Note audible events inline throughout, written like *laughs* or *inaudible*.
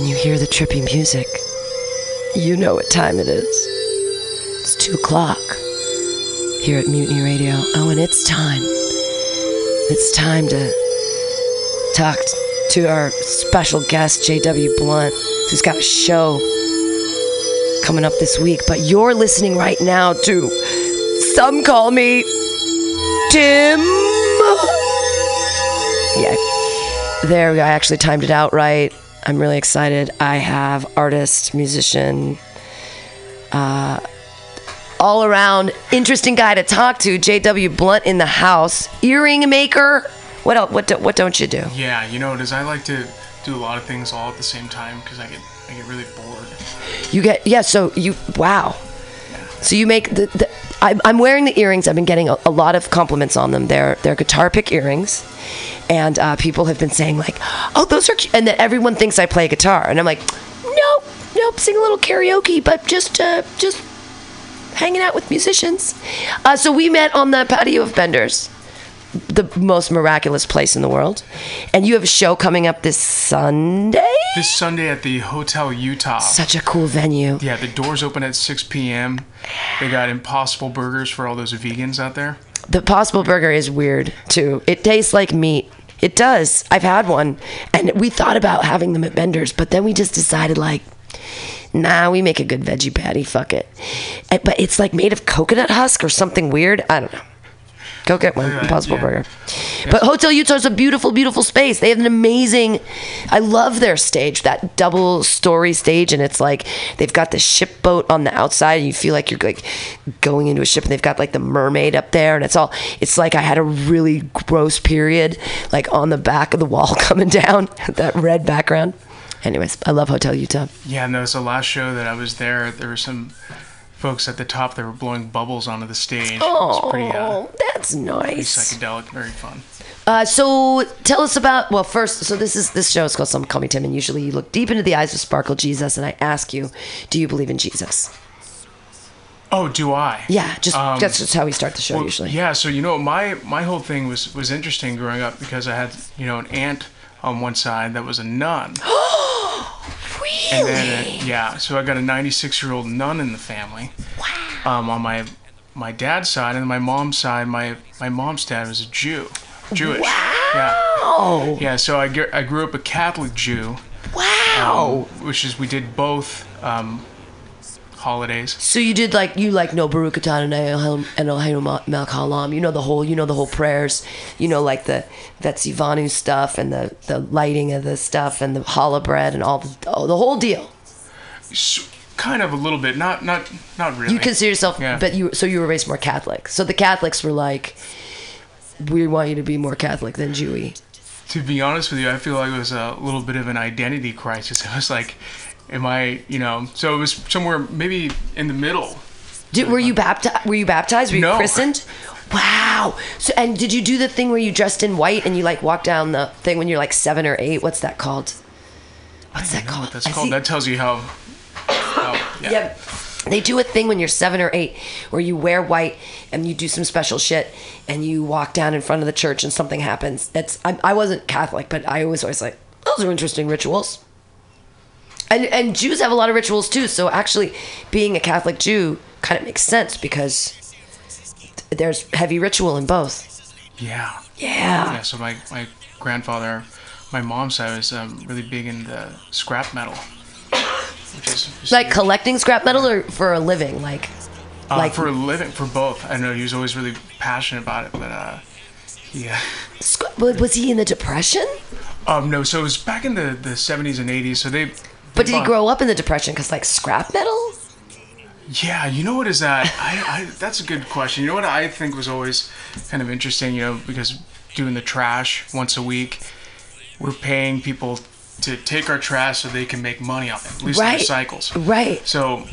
When you hear the trippy music, you know what time it is. It's two o'clock here at Mutiny Radio. Oh, and it's time. It's time to talk to our special guest, J.W. Blunt, who's got a show coming up this week. But you're listening right now to Some Call Me Tim. Yeah. There we go. I actually timed it out right. I'm really excited. I have artist, musician, uh, all around interesting guy to talk to. J.W. Blunt in the house, earring maker. What else? What do, what don't you do? Yeah, you know, does I like to do a lot of things all at the same time because I get I get really bored. You get yeah. So you wow. So you make the, the I'm, wearing the earrings. I've been getting a, a lot of compliments on them. They're they're guitar pick earrings, and uh, people have been saying like, oh, those are cute. and then everyone thinks I play guitar, and I'm like, nope, nope, sing a little karaoke, but just uh, just hanging out with musicians. Uh, so we met on the patio of Bender's, the most miraculous place in the world, and you have a show coming up this Sunday. This Sunday at the Hotel Utah. Such a cool venue. Yeah, the doors open at 6 p.m. They got Impossible Burgers for all those vegans out there. The Possible Burger is weird too. It tastes like meat. It does. I've had one, and we thought about having them at Bender's, but then we just decided like, nah, we make a good veggie patty. Fuck it. Eh, but it's like made of coconut husk or something weird. I don't know. Go get one, Yeah, Impossible yeah. Burger. But Hotel Utah is a beautiful, beautiful space. They have an amazing. I love their stage, that double story stage, and it's like they've got the ship boat on the outside, and you feel like you're like going into a ship, and they've got like the mermaid up there, and it's all. It's like I had a really gross period, like on the back of the wall *laughs* coming down, *laughs* that red background. Anyways, I love Hotel Utah. Yeah, no, so last show that I was there, there were some folks at the top that were blowing bubbles onto the stage. Oh, pretty, uh, that's nice. psychedelic, very fun. Uh, so tell us about well first so this is this show is called some call me tim and usually you look deep into the eyes of sparkle jesus and i ask you do you believe in jesus Oh, do I? yeah just Um, that's just how we start the show Well, usually Yeah, so you know, my my whole thing was was interesting growing up because I had you know an aunt on one side that was a nun, *gasps* really and then uh, yeah, so I got a 96 year old nun in the family. Wow. Um, on my my dad's side and my mom's side, my my mom's dad was a Jew, Jewish. Wow. Yeah. Yeah, so I, I grew up a Catholic Jew, wow um, which is we did both um, holidays. so you did like you like no Baruch atah and Eloheinu melech haolam. You know the whole you know the whole prayers. You know like the Betsy Vanu stuff and the the lighting of the stuff and the challah bread and all the oh, the whole deal. S- kind of a little bit, not not not really. You consider yourself, Yeah. but you so you were raised more Catholic. So the Catholics were like, we want you to be more Catholic than Jewy. to be honest with you, I feel like it was a little bit of an identity crisis. *laughs* It was like, am I, you know, so it was somewhere maybe in the middle. Did, were you baptized? Were you baptized? Were you No. christened? Wow. So and did you do the thing where you dressed in white and you like walk down the thing when you're like seven or eight? What's that called? What's that I don't know called? what that's I called. see- That tells you how. how yeah. Yeah. They do a thing when you're seven or eight where you wear white and you do some special shit and you walk down in front of the church and something happens. That's I, I wasn't Catholic, but I was always like, those are interesting rituals. And and Jews have a lot of rituals too. So actually, being a Catholic Jew kind of makes sense because there's heavy ritual in both. Yeah. Yeah. Yeah. So my my grandfather, my mom's side was um, really big into scrap metal, which is is Like huge. collecting scrap metal or for a living, like Uh, like for a living, for both. I know he was always really passionate about it, but uh, yeah. Sc- was he in the Depression? Um, no, so it was back in the, the 70s and 80s. So they. But did he grow up in the Depression? Because like scrap metal. Yeah, you know what is that? I, I that's a good question. You know what I think was always kind of interesting, you know, because doing the trash once a week, we're paying people to take our trash so they can make money off it, at least Right. recycles. Right. So,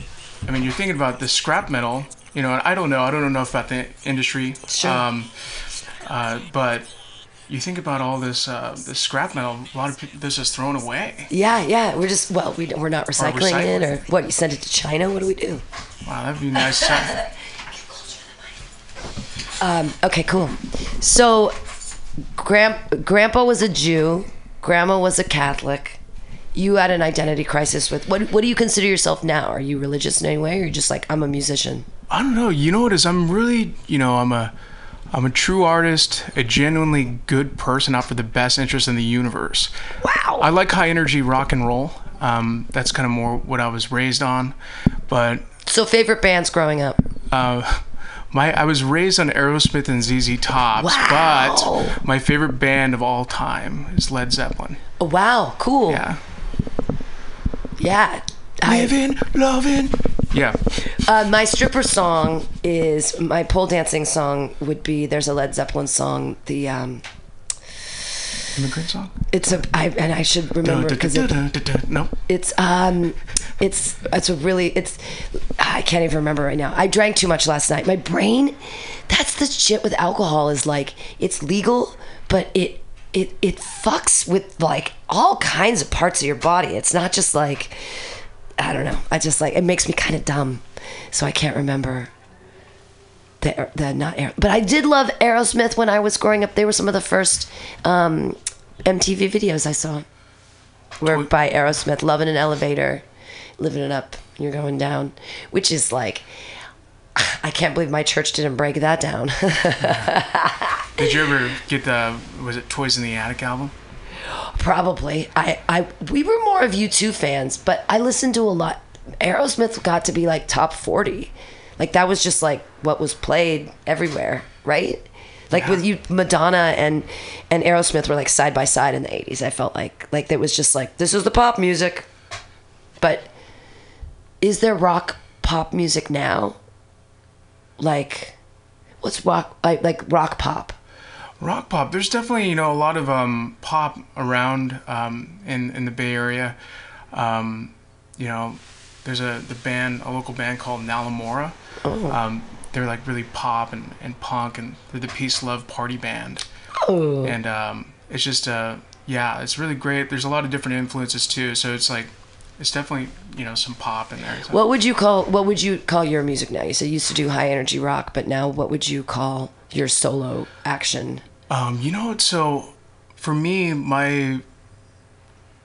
I mean, you're thinking about the scrap metal, you know, and I don't know, I don't know enough about the industry. Sure. Um, uh, but you think about all this uh, this scrap metal, a lot of people, this is thrown away. Yeah, yeah. We're just well, we we're not recycling it, or what? You send it to China? What do we do? Wow, that'd be nice. to- *laughs* Um, okay, cool. So, grand, Grandpa was a Jew. Grandma was a Catholic. you had an identity crisis with what? What do you consider yourself now? Are you religious in any way, or are you just like I'm a musician? I don't know. You know what is? I'm really, you know, I'm a, I'm a true artist, a genuinely good person out for the best interest in the universe. Wow. I like high energy rock and roll. Um, that's kind of more what I was raised on. But so favorite bands growing up? uh, my I was raised on Aerosmith and ZZ Top, Wow. but my favorite band of all time is Led Zeppelin. Oh, wow, cool. Yeah. Yeah. I- Living, loving. Yeah. Uh, my stripper song is my pole dancing song would be there's a Led Zeppelin song the um Immigrant song. it's a I and I should remember because it, No. it's um it's it's a really it's I can't even remember right now. I drank too much last night. My brain that's the shit with alcohol is like it's legal but it it it fucks with like all kinds of parts of your body. It's not just like I don't know. I just like it makes me kind of dumb. So I can't remember the the not Aer- but I did love Aerosmith when I was growing up. They were some of the first um, MTV videos I saw. Were by Aerosmith, "Love in an Elevator," "Living It Up," and "You're Going Down," which is like, I can't believe my church didn't break that down. Did you ever *laughs* get the was it Toys in the Attic album? Probably. I, I we were more of U2 fans, but I listened to a lot. Aerosmith got to be like top 40. Like that was just like what was played everywhere, right? Like with you Madonna and and Aerosmith were like side by side in the 80s. I felt like like it was just like this is the pop music. But is there rock pop music now? Like what's rock like like rock pop? Rock pop. There's definitely you know a lot of um, pop around um, in in the Bay Area. Um, you know, there's a the band a local band called Nalamora. Um, they're like really pop and, and punk and they're the peace love party band. Oh. And um, it's just uh yeah it's really great. There's a lot of different influences too. So it's like it's definitely you know some pop in there. So- What would you call what would you call your music now? You said you used to do high energy rock, but now what would you call your solo action? Um, you know? So, for me, my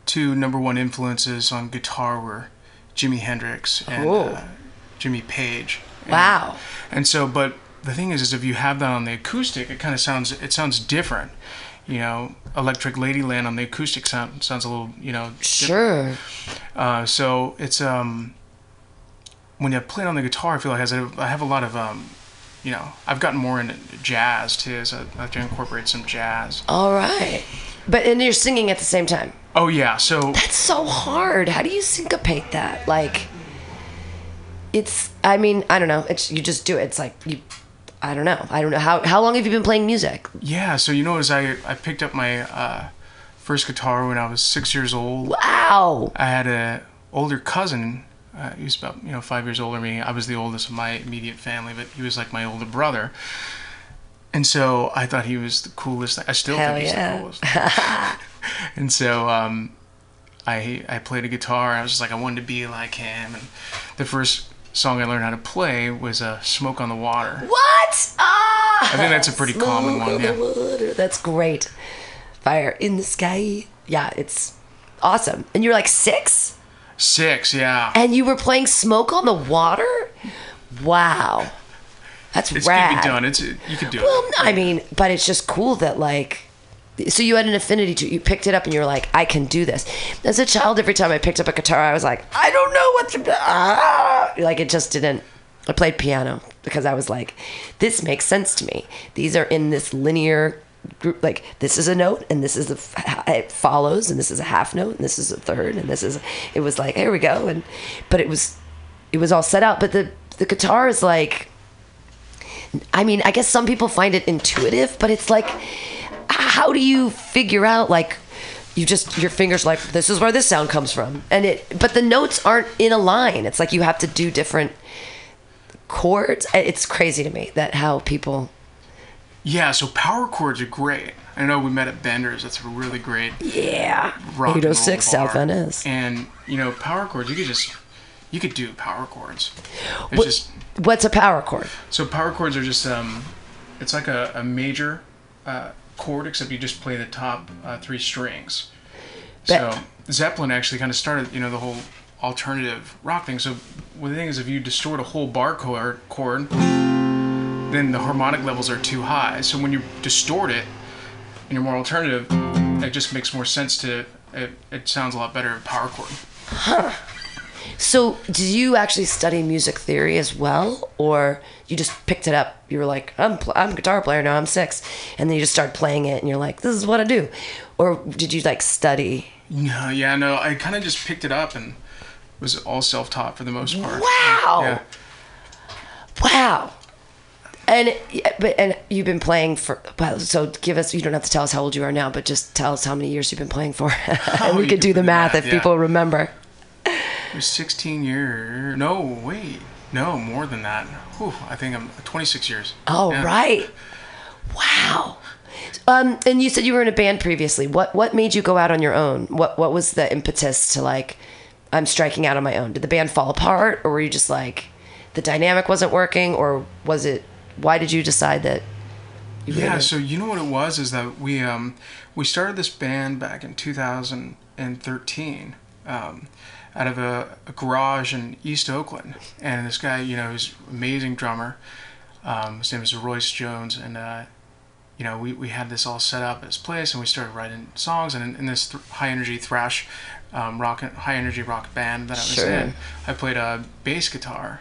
two number one influences on guitar were Jimi Hendrix and uh, Jimmy Page. And, Wow. And so, but the thing is, is if you have that on the acoustic, it kind of sounds it sounds different. You know, Electric Ladyland on the acoustic sound sounds a little, you know. Sure. Uh, so it's um, when you play it on the guitar, I feel like I have, I have a lot of um, you know, I've gotten more into jazz too, so I have to incorporate some jazz. All right. But and you're singing at the same time. Oh yeah, so That's so hard. How do you syncopate that? Like it's I mean, I don't know. It's you just do it. It's like you I don't know. I don't know how how long have you been playing music? yeah, so you know, as I I picked up my uh, first guitar when I was six years old. Wow. I had a older cousin. Uh, he was about you know five years older than me. I was the oldest of my immediate family, but he was like my older brother. And so I thought he was the coolest. I still Hell think he's yeah. the coolest. *laughs* and so um, I I played a guitar. I was just like I wanted to be like him. And the first song I learned how to play was uh, "Smoke on the Water." What? Ah! I think that's a pretty common one, on yeah. the water. That's great. Fire in the sky. Yeah, it's awesome. And you're like six? Six, yeah. And you were playing Smoke on the Water? Wow. That's It's rad. can be done. It's you could do Well, it. I mean, but it's just cool that like so you had an affinity to it. You picked it up and you were like, I can do this. As a child, every time I picked up a guitar, I was like, I don't know what to ah! like. It just didn't. I played piano because I was like, this makes sense to me. These are in this linear group. Like this is a note and this is a it follows and this is a half note and this is a third and this is. It was like here we go and, but it was, it was all set out. But the the guitar is like. I mean, I guess some people find it intuitive, but it's like, how do you figure out like you just your fingers like this is where this sound comes from, and it but the notes aren't in a line. It's like you have to do different chords. It's crazy to me that how people. Yeah, so power chords are great. I know we met at Bender's. That's a really great Yeah, rock and roll 806 South. Van Ness. And you know, power chords. You could just you could do power chords. It's What- just What's a power chord? so power chords are just um, it's like a, a major uh, chord except you just play the top uh, three strings. So Zeppelin actually kind of started, you know, the whole alternative rock thing. So well, the thing is, if you distort a whole bar chord, chord, then the harmonic levels are too high. So when you distort it and you're more alternative, it just makes more sense to. It, it sounds a lot better in power chord. Huh. So, did you actually study music theory as well, or you just picked it up? You were like, "I'm pl- I'm a guitar player now. I'm six, and then you just start playing it, and you're like, "This is what I do," or did you like study? No, yeah, no, I kind of just picked it up and was all self-taught for the most part. Wow. Yeah. Wow. And but and you've been playing for well, so give us you don't have to tell us how old you are now, but just tell us how many years you've been playing for, *laughs* and we could do the do math if yeah. people remember. It was 16 years. No, wait. No, more than that. Whew, I think I'm 26 years. Oh Yeah. right, wow. Um, and you said you were in a band previously. What what made you go out on your own? What what was the impetus to like, I'm striking out on my own? Did the band fall apart, or were you just like, the dynamic wasn't working, or was it? Why did you decide that? You Yeah, so you know what it was is that we um we started this band back in 2013 um, out of a, a garage in East Oakland, and this guy, you know, he's amazing drummer. Um, his name is Royce Jones, and uh, you know, we, we had this all set up at his place, and we started writing songs, and in, in this th- high energy thrash um, rock high energy rock band that I was Sure. in, I played a bass guitar,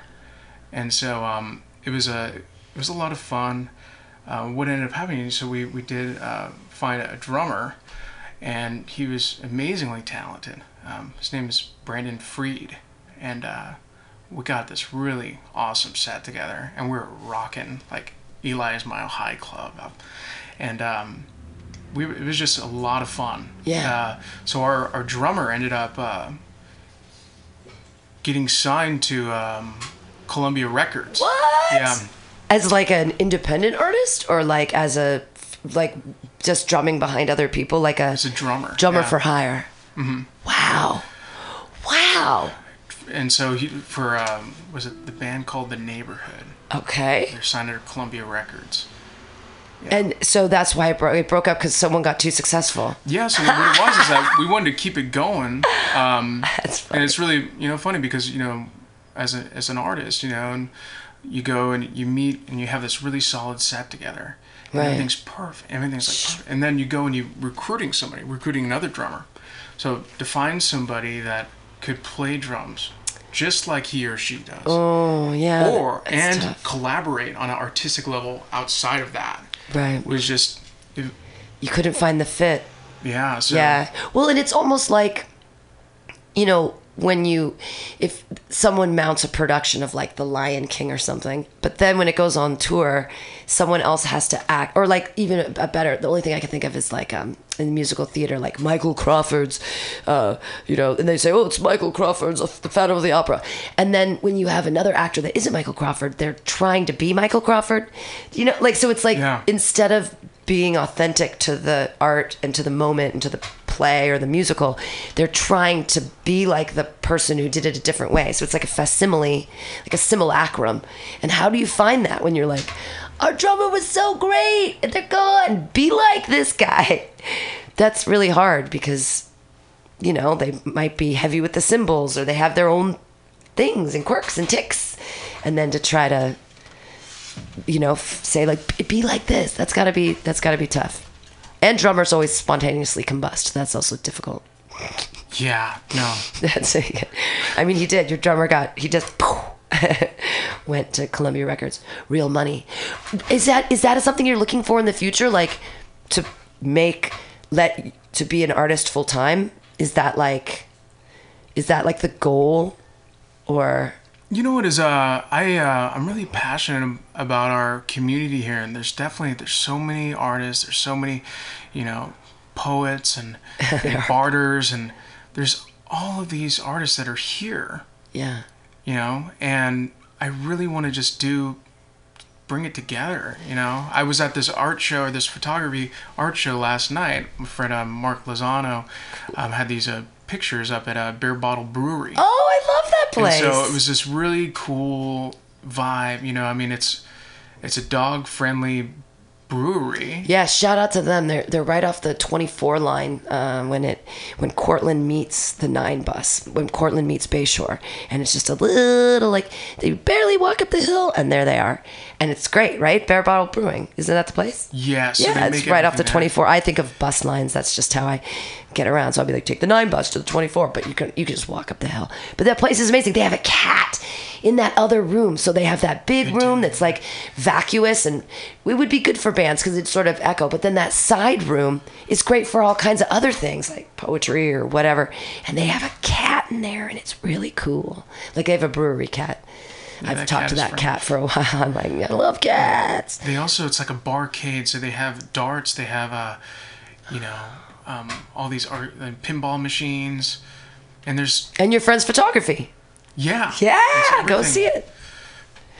and so um, it was a it was a lot of fun. Uh, what ended up happening, so we we did uh, find a drummer, and he was amazingly talented. Um, his name is Brandon Fried, and uh, we got this really awesome set together, and we were rocking like Eli's Mile High Club, up, and um, we it was just a lot of fun. Yeah. Uh, so our our drummer ended up uh, getting signed to um, Columbia Records. What? Yeah. As like an independent artist, or like as a like just drumming behind other people, like a As a drummer. drummer yeah. for hire. Mm-hmm. Wow, wow. and so he for um, was it the band called the Neighborhood? Okay. They're signed to Columbia Records. And so that's why it broke, it broke up because someone got too successful. Yeah, so what it was is that we wanted to keep it going, *laughs* um, and it's really you know funny because you know as a as an artist you know and you go and you meet and you have this really solid set together. And Right. Everything's perfect. Everything's like perfect. And then you go and you recruiting somebody, recruiting another drummer. So to find somebody that could play drums just like he or she does. Oh yeah. or and tough. collaborate on an artistic level outside of that right. was just it, You couldn't find the fit. yeah so Yeah. Well, and it's almost like, you know, when you, if someone mounts a production of like The Lion King or something, but then when it goes on tour, someone else has to act, or like even a, better, the only thing I can think of is like um, in musical theater, like Michael Crawford's, uh, you know, and they say, oh, it's Michael Crawford's The Phantom of the Opera. And then when you have another actor that isn't Michael Crawford, they're trying to be Michael Crawford. You know, like, so it's like Yeah. instead of being authentic to the art and to the moment and to the play or the musical, they're trying to be like the person who did it a different way. So it's like a facsimile, like a simulacrum. And how do you find that when you're like, our drummer was so great and they're gone? Be like this guy. *laughs* That's really hard because, you know, they might be heavy with the cymbals or they have their own things and quirks and ticks. And then to try to you know, say like "Be- be like this. That's gotta be that's gotta be tough. And drummers always spontaneously combust. That's also difficult. yeah no *laughs* That's I mean, he did. Your drummer got he just *laughs* went to Columbia Records. Real money. Is that is that something you're looking for in the future? Like to make let to be an artist full time? Is that like is that like the goal or you know what is uh i uh i'm really passionate about our community here and there's definitely there's so many artists there's so many you know poets and, *laughs* and barders and there's all of these artists that are here. Yeah. you know and i really want to just do bring it together you know? I was at this art show or this photography art show last night my friend uh, mark lozano um, had these uh, pictures up at a Bare Bottle brewery. Oh, I love that and so it was this really cool vibe you know i mean it's it's a dog friendly Brewery. Yeah, shout out to them. They're they're right off the 24 line um, when it when Cortland meets the nine bus when Cortland meets Bayshore, and it's just a little like they barely walk up the hill, and there they are, and it's great, right? Bare Bottle Brewing, isn't that the place? Yeah, so yeah, it's right off the everything there. 24. I think of bus lines. That's just how I get around. So I'll be like, take the nine bus to the 24, but you can you can just walk up the hill. But that place is amazing. They have a cat in that other room, so they have that big room that's like vacuous, and it would be good for bands because it's sort of echo. But then that side room is great for all kinds of other things like poetry or whatever. And they have a cat in there, and it's really cool. Like they have a brewery cat. I've talked to that cat for a *laughs* while. I'm like, I love cats. They also it's like a barcade, so they have darts. They have a, you know, um, all these art uh, pinball machines, and there's And your friend's photography. yeah, Yeah, go see it.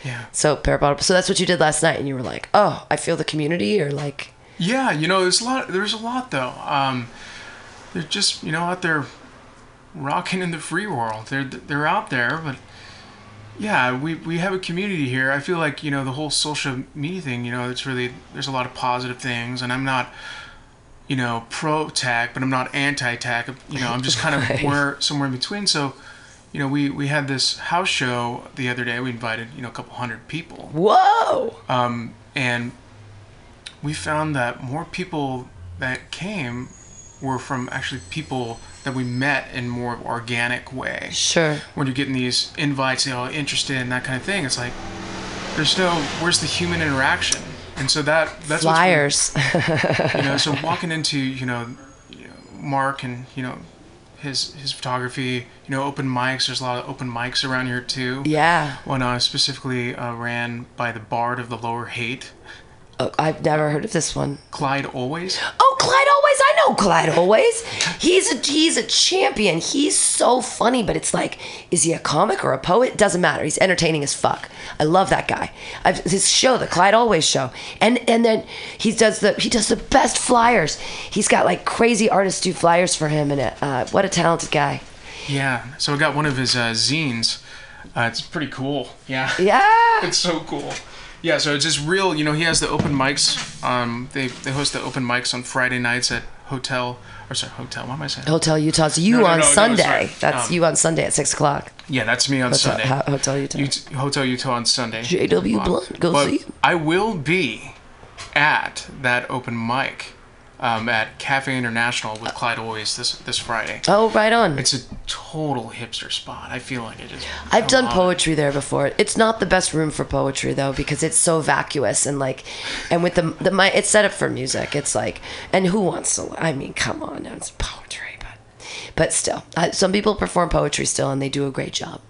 Yeah, So bottom. So that's what you did last night, and you were like, "Oh, I feel the community," or like, yeah. You know, there's a lot. There's a lot though. Um, they're just you know out there rocking in the free world. They're they're out there, but yeah, we we have a community here. I feel like you know the whole social media thing. You know, it's really there's a lot of positive things, and I'm not. You know, pro tech, but I'm not anti tech. You know, I'm just kind of *laughs* Right. where somewhere in between. So, you know, we we had this house show the other day. We invited you know a couple hundred people, "Whoa!" um, and we found that more people that came were from actually people that we met in more organic way. Sure. When you're getting these invites, you know, interested in that kind of thing, it's like there's no where's the human interaction, and so that that's Flyers. *laughs* you know so *laughs* walking into you know, mark and you know his his photography you know open mics there's a lot of open mics around here too yeah. one uh, specifically uh, ran by the bard of the lower Haight I've never heard of this one. clyde always Oh, Clyde Always. I know Clyde Always. He's a he's a champion. He's so funny, but it's like, is he a comic or a poet? Doesn't matter. He's entertaining as fuck. I love that guy. I've, his show, the Clyde Always show, and and then he does the he does the best flyers. He's got like crazy artists do flyers for him, and uh, what a talented guy. yeah so i got one of his uh, zines uh, it's pretty cool yeah Yeah. *laughs* it's so cool yeah so it's just real you know he has the open mics um they they host the open mics on friday nights at hotel or sorry hotel what am i saying Hotel Utah's you No, no, on no, Sunday. sorry. That's Um, you on Sunday at six o'clock. Yeah, that's me on Hotel, Sunday. Ho- Hotel Utah. Ut- Hotel Utah on Sunday. JW Uh, Blunt, go but see. I will be at that open mic um, at Cafe International with Clyde Always this this Friday. Oh, right on. It's a total hipster spot. I feel like it is. I've done it. poetry there before. It's not the best room for poetry though because it's so vacuous and like, and with the the my it's set up for music. It's like, and who wants to? I mean, come on, it's poetry, but but still, uh, some people perform poetry still and they do a great job.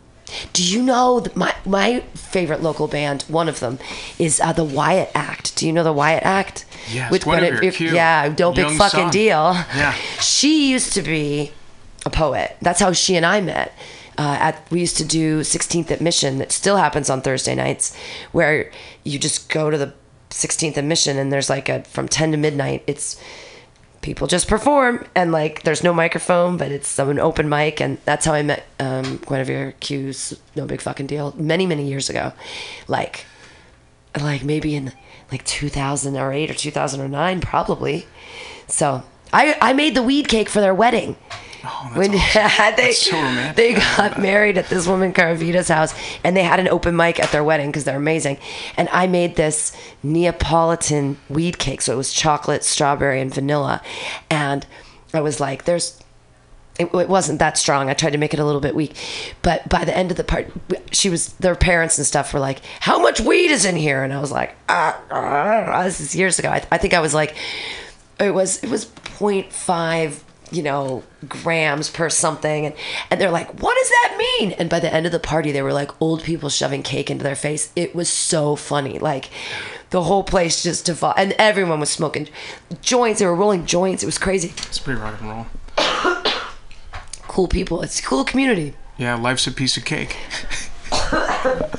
Do you know my my favorite local band? One of them is uh, the Wyatt Act. Do you know the Wyatt Act? Yes, With Guinevere- Q. yeah, don't big fucking son. deal. Yeah. *laughs* She used to be a poet. That's how she and I met. Uh, at we used to do 16th at Mission. That still happens on Thursday nights, where you just go to the 16th at Mission and there's like a from 10 to midnight. It's people just perform and like there's no microphone, but it's an open mic, and that's how I met um, Guinevere Q's No Big Fucking Deal many many years ago, like like maybe in like 2008 or 2009 probably. So I I made the weed cake for their wedding. Oh, when awesome. *laughs* they so they got married at this woman Caravita's house, and they had an open mic at their wedding because they're amazing. And I made this Neapolitan weed cake, so it was chocolate, strawberry, and vanilla. And I was like, "There's." It, it wasn't that strong. I tried to make it a little bit weak, but by the end of the part, she was their parents and stuff were like, "How much weed is in here?" And I was like, ah, ah, "This is years ago." I, I think I was like, it was it was 0.5 you know grams per something and and they're like what does that mean and by the end of the party they were like old people shoving cake into their face it was so funny like the whole place just devolved and everyone was smoking joints they were rolling joints it was crazy It's pretty rock and roll. *coughs* cool people it's a cool community Yeah, life's a piece of cake. *coughs*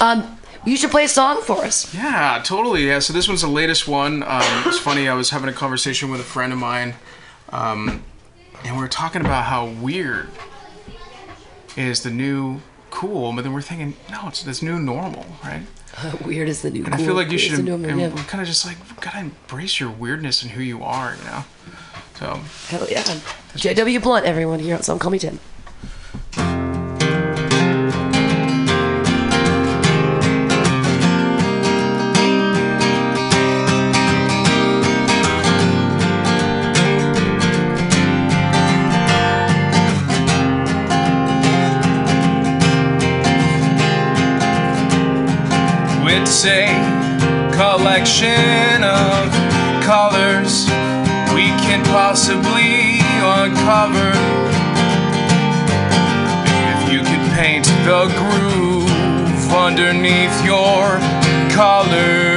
um you should play a song for us Yeah, totally. Yeah, so this one's the latest one. Um, it's funny. I was having a conversation with a friend of mine, um, and we are talking about how weird is the new cool, but then we're thinking, no, it's this new normal, right? *laughs* Weird is the new. And I feel like you should new em- yeah. kind of just like gotta embrace your weirdness and who you are, you know. So Hell yeah. J.W. Blunt, everyone here on Some Call Me Tim. It's a collection of colors we can possibly uncover. If you could paint the groove underneath your color,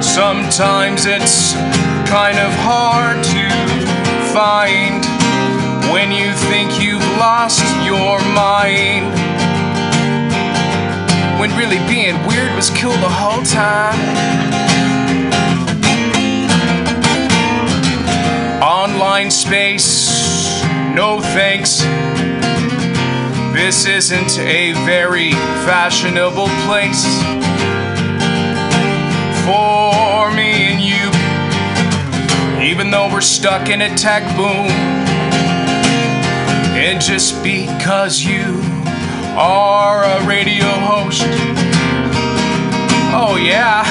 sometimes it's kind of hard to find when you think you've lost your mind when really being weird was cool the whole time. Online space, no thanks. This isn't a very fashionable place for me and you. Even though we're stuck in a tech boom, and just because you are a radio host. Oh, yeah.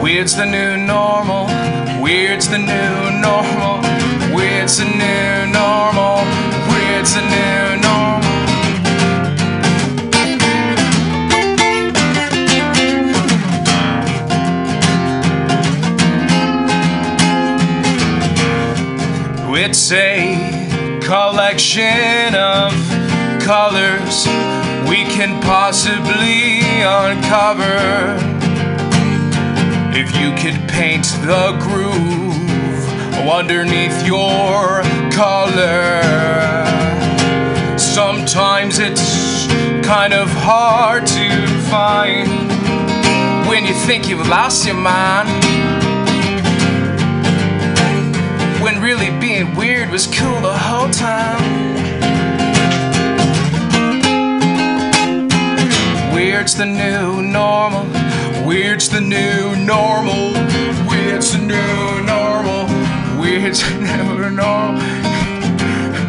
Weird's the new normal. Weird's the new normal. Weird's the new normal. Weird's the new collection of colors we can possibly uncover. If you could paint the groove underneath your color, sometimes it's kind of hard to find when you think you've lost your mind when really being weird was cool the whole time. The new normal. Weird's the new normal. Weird's the new normal. Weird's the new normal.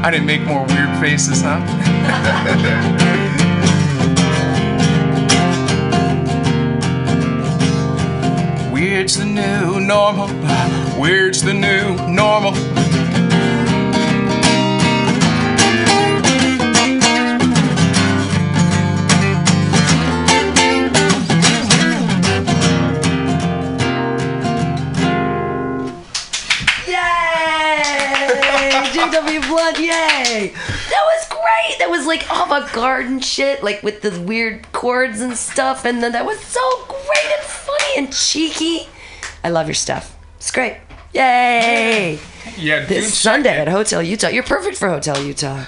I didn't make more weird faces, huh? *laughs* Weird's the new normal. Weird's the new normal. J.W. Blunt, yay! That was great. That was like avant-garde and shit, like with the weird chords and stuff. And then that was so great and funny and cheeky. I love your stuff. It's great. Yay! Yeah, This Sunday at Hotel Utah. You're perfect for Hotel Utah.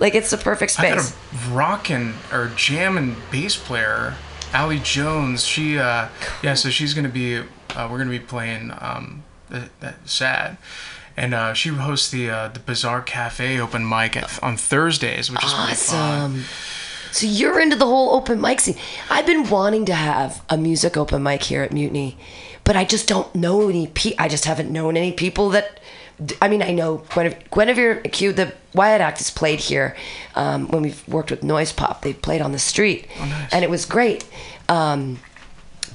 Like it's the perfect space. I got a rockin' or jammin' bass player, Allie Jones. She, uh, yeah, so she's gonna be, uh, we're gonna be playing um, that, that sad, and uh, she hosts the uh, the Bazaar Cafe open mic at, on Thursdays, which is. Awesome. So you're into the whole open mic scene. I've been wanting to have a music open mic here at Mutiny, but I just don't know any. Pe- I just haven't known any people that. I mean, I know Guinevere, Guinevere Q, the Wyatt Act has played here um, when we've worked with Noise Pop. They've played on the street, and it was great. Um,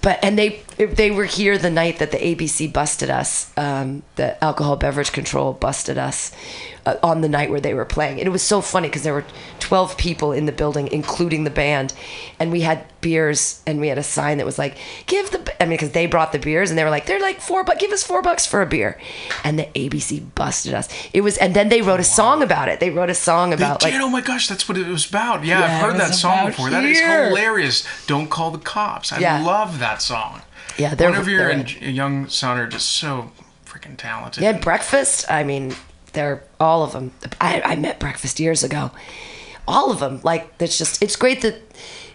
but and they they were here the night that the ABC busted us. Um, the alcohol beverage control busted us Uh, on the night where they were playing. And it was so funny because there were twelve people in the building, including the band, and we had beers and we had a sign that was like, "Give the." I mean, because they brought the beers and they were like, "They're like four, but give us four bucks for a beer," and the ABC busted us. It was, and then they wrote a song about it. They wrote a song about like. oh my gosh, that's what it was about. Yeah, Yeah, I've heard that song before. That is hilarious. Don't call the cops. I Yeah. love that song. Yeah, they're- Guinevere they're- and Young Son are just so freaking talented. Yeah, breakfast. I mean, they're all of them. I, I met breakfast years ago. all of them. Like it's just it's great that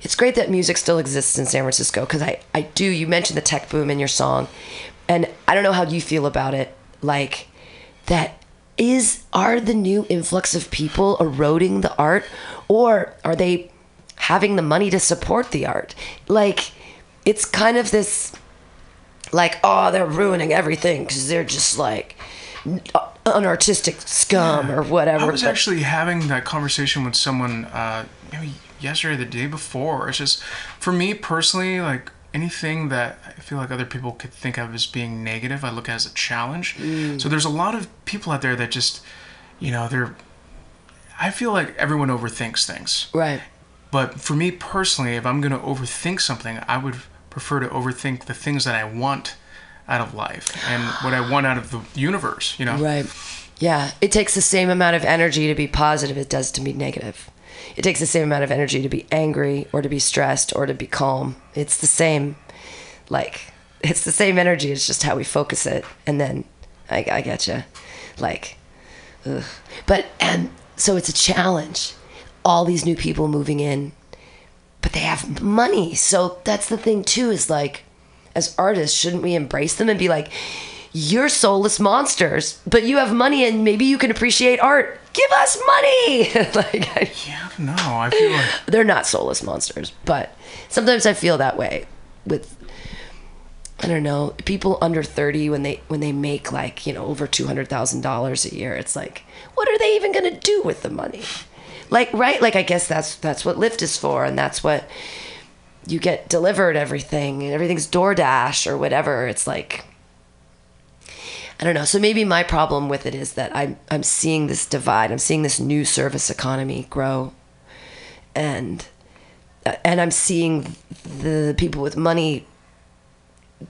it's great that music still exists in San Francisco because I I do. You mentioned the tech boom in your song, and I don't know how you feel about it. Like that is are the new influx of people eroding the art, or are they having the money to support the art? Like it's kind of this like oh they're ruining everything because they're just like uh, unartistic scum or whatever. I was but- actually having that conversation with someone uh, maybe yesterday or the day before. It's just for me personally, like anything that I feel like other people could think of as being negative, I look at as a challenge. Mm. So there's a lot of people out there that just, you know, they're. I feel like everyone overthinks things. right. But for me personally, if I'm going to overthink something, I would prefer to overthink the things that I want out of life and what I want out of the universe, you know? Right. Yeah. It takes the same amount of energy to be positive it does to be negative. It takes the same amount of energy to be angry or to be stressed or to be calm. It's the same, like, *laughs* it's the same energy. It's just how we focus it. And then I, I get you. Like, ugh. but, and so it's a challenge. All these new people moving in, but they have money. So that's the thing, too, is like, as artists, shouldn't we embrace them and be like, you're soulless monsters, but you have money and maybe you can appreciate art. Give us money. *laughs* like I, Yeah, no. I feel like. *sighs* they're not soulless monsters, but sometimes I feel that way with I don't know, people under 30 when they when they make like, you know, over $200,000 a year. It's like, what are they even going to do with the money? Like, right? Like I guess that's that's what Lyft is for and that's what you get delivered everything and everything's DoorDash or whatever. It's like I don't know. So maybe my problem with it is that I'm I'm seeing this divide. I'm seeing this new service economy grow, and uh, and I'm seeing the people with money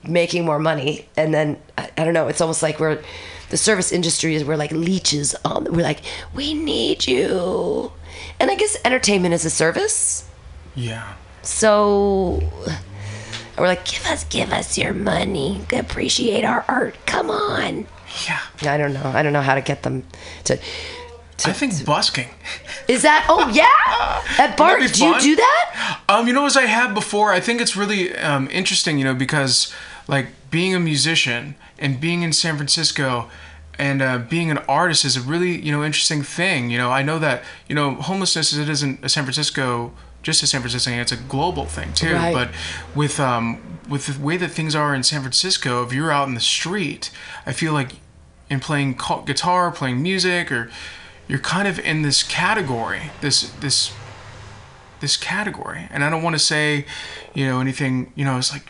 making more money, and then I, I don't know. It's almost like we're the service industry is we're like leeches on. We're like we need you, and I guess entertainment is a service. Yeah. So we're like, give us, give us your money. Appreciate our art. Come on. Yeah. I don't know. I don't know how to get them to. I think busking. Is that? Oh yeah, *laughs* at Bart. Do you do that? Um, you know, as I have before, I think it's really um, interesting, you know, because like being a musician and being in San Francisco and uh, being an artist is a really, you know, interesting thing. You know, I know that, you know, homelessness is it isn't a San Francisco, just a San Francisco. It's a global thing too. Right. But with um, with the way that things are in San Francisco, if you're out in the street, I feel like in playing guitar, playing music, or you're kind of in this category, this this this category. And I don't want to say, you know, anything, you know, it's like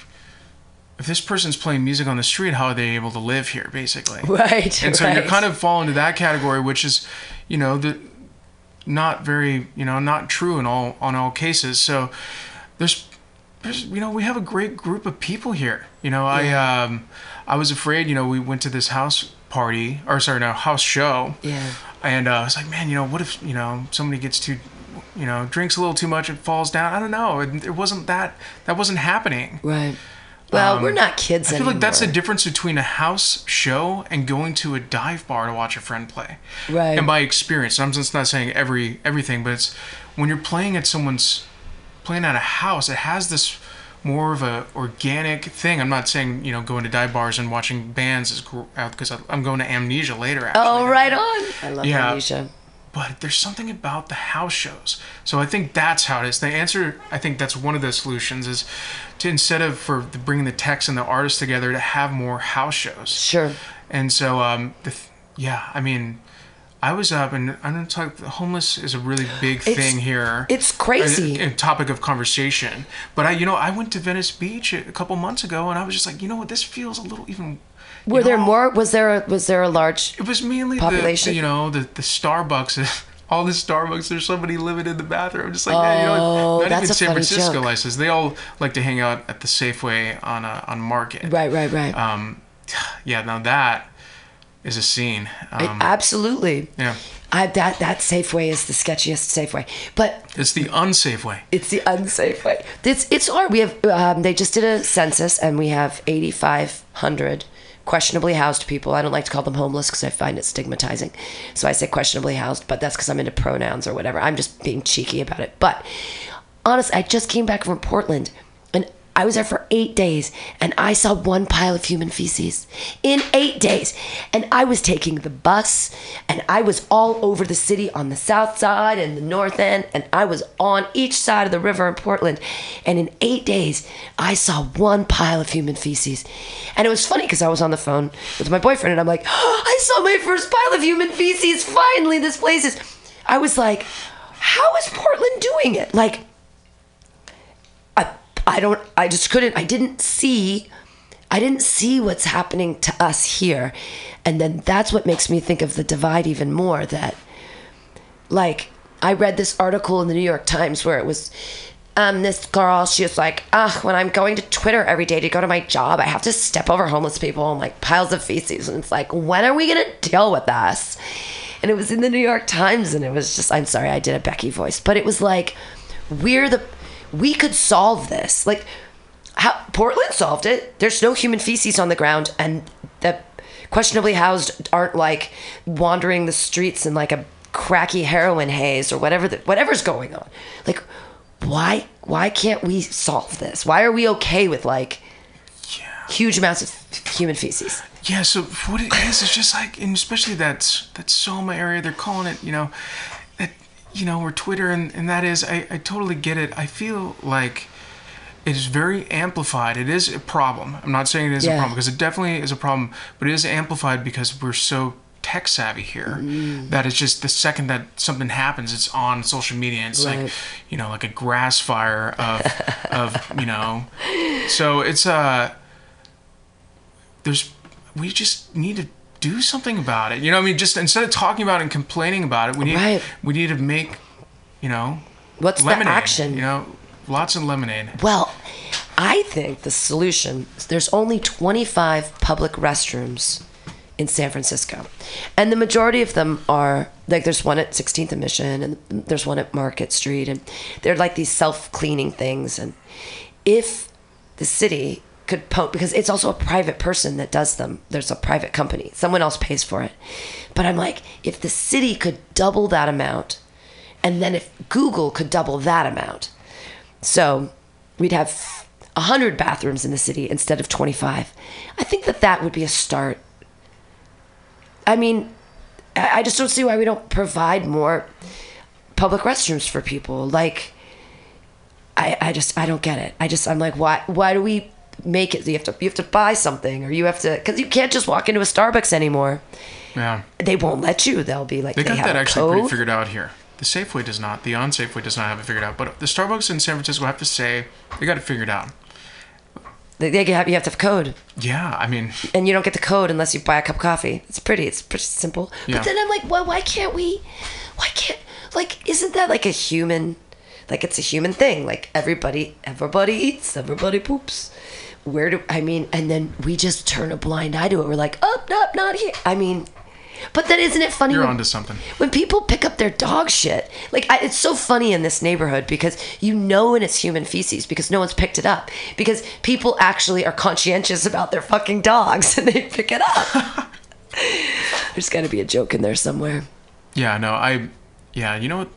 if this person's playing music on the street, how are they able to live here, basically? *laughs* Right. And so right. you're kind of fall into that category, which is, you know, the not very, you know, not true in all on all cases. So there's, there's, you know, we have a great group of people here. You know, I um, I was afraid. You know, we went to this house party or sorry, no house show. Yeah. And uh, I was like, man, you know, what if you know somebody gets too, you know, drinks a little too much and falls down? I don't know. It, it wasn't that. That wasn't happening. Right. Well, Um, we're not kids I feel anymore. like that's the difference between a house show and going to a dive bar to watch a friend play. Right. And by experience, I'm just not saying every everything, but it's when you're playing at someone's playing at a house, it has this more of a organic thing. I'm not saying you know going to dive bars and watching bands is because I'm going to Amnesia later. Actually. Oh, right on. I love Yeah. Amnesia. But there's something about the house shows. So I think that's how it is. The answer, I think that's one of the solutions is to instead of for bringing the text and the artists together to have more house shows. Sure. And so, um, the, th- yeah, I mean, I was up and I'm gonna talk. Homeless is a really big It's- thing here. it's crazy. A, a topic of conversation. But I, you know, I went to Venice Beach a couple months ago, and I was just like, you know what, this feels a little even. Were there more? Was there a, was there a large? it was mainly population? the you know the the Starbucks. *laughs* All the Starbucks, there's somebody living in the bathroom. Just like oh, man, you know, Oh, not even a San Francisco joke. license. They all like to hang out at the Safeway on uh, on Market. Right. Right. Right. Um, yeah, now that is a scene. Um, Absolutely. yeah, I, that that Safeway is the sketchiest Safeway, but it's the unsafe way. it's the unsafe way. It's it's art. We have um, they just did a census and we have eighty five hundred questionably housed people. I don't like to call them homeless because I find it stigmatizing. So I say questionably housed, but that's because I'm into pronouns or whatever. I'm just being cheeky about it. But honestly, I just came back from Portland and I was there for eight days and I saw one pile of human feces in eight days. And I was taking the bus and I was all over the city on the south side and the north end. And I was on each side of the river in Portland. And in eight days, I saw one pile of human feces. And it was funny because I was on the phone with my boyfriend and I'm like, oh, *gasps* I saw my first pile of human feces. Finally, this place is. I was like, how is Portland doing it? Like, I, don't I just couldn't I didn't see I didn't see what's happening to us here. And then that's what makes me think of the divide even more that like I read this article in the New York Times where it was um, this girl, she was like, ah, when I'm going to Twitter every day to go to my job, I have to step over homeless people and like piles of feces. And it's like, when are we going to deal with this? And it was in the New York Times and it was just, I'm sorry, I did a Becky voice, but it was like, we're the, we could solve this. Like, how, Portland solved it. There's no human feces on the ground, and the questionably housed aren't like wandering the streets in like a cracky heroin haze or whatever. The, whatever's going on. Like, why? Why can't we solve this? Why are we okay with like huge amounts of human feces? Yeah, so what it is is just like, and especially that that Soma area, they're calling it, you know, you know, or Twitter, and and that is, I I totally get it. I feel like it is very amplified. It is a problem. I'm not saying it is a problem because it definitely is a problem, but it is amplified because we're so tech savvy here Mm. that it's just the second that something happens, it's on social media. And it's like, you know, like a grass fire of, *laughs* of you know, so it's uh there's we just need to do something about it. You know, what I mean, just instead of talking about it and complaining about it, we need Right. we need to make, you know, What's lemonade. the action? You know, lots of lemonade. Well, I think the solution there's only 25 public restrooms in San Francisco. And the majority of them are like there's one at 16th and Mission and there's one at Market Street and they're like these self-cleaning things and if the city could po because it's also a private person that does them. There's a private company. Someone else pays for it. But I'm like if the city could double that amount and then if Google could double that amount. So we'd have 100 bathrooms in the city instead of 25. I think that that would be a start. I mean, I just don't see why we don't provide more public restrooms for people. Like, I, I just, I don't get it. I just, I'm like, why, why do we make it? You have to, you have to buy something or you have to, cause you can't just walk into a Starbucks anymore. Yeah. They won't let you. They'll be like, They they, got that actually pretty figured out here. The Safeway does not. The on Safeway does not have it figured out. But the Starbucks in San Francisco, I have to say, they got it figured out. They, they have, you have to have code. Yeah, I mean, and you don't get the code unless you buy a cup of coffee. It's pretty. It's pretty simple. Yeah. But then I'm like, well, Why can't we? Why can't? Like, isn't that like a human? Like it's a human thing. Like everybody, everybody eats, everybody poops. Where do I mean? And then we just turn a blind eye to it. We're like, oh, no, not here. I mean, but then isn't it funny? you're when- onto something. when people pick up their dog shit like I, it's so funny in this neighborhood because you know when it's human feces because no one's picked it up because people actually are conscientious about their fucking dogs *laughs* and they pick it up *laughs* there's got to be a joke in there somewhere Yeah, no, I, yeah, you know what?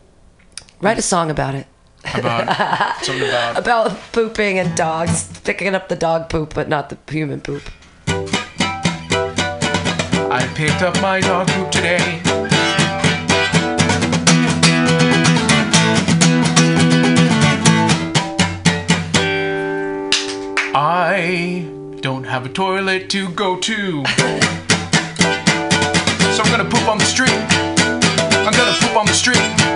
write a song about it About *laughs* something about about pooping and dogs picking up the dog poop but not the human poop I picked up my dog poop today. I don't have a toilet to go to. So I'm gonna poop on the street. I'm gonna poop on the street.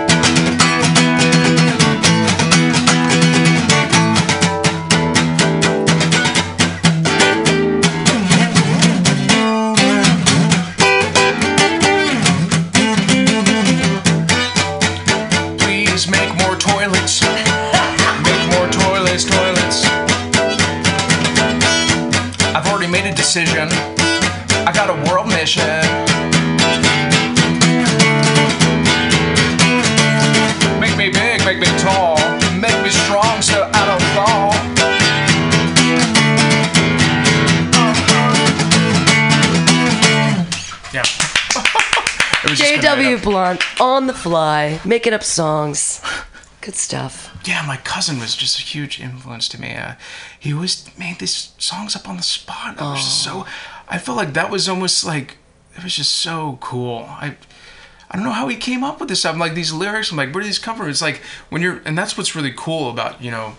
I got a world mission. Make me big, make me tall, make me strong so I don't fall. Uh-huh. Yeah. *laughs* J.W. Blunt on the fly, making up songs. Good stuff yeah, my cousin was just a huge influence to me. Uh, he always made these songs up on the spot. I was so, I felt like that was almost like it was just so cool. I, I don't know how he came up with this stuff. Like these lyrics, I'm like, where do these come from? It's like when you're, and that's what's really cool about you know,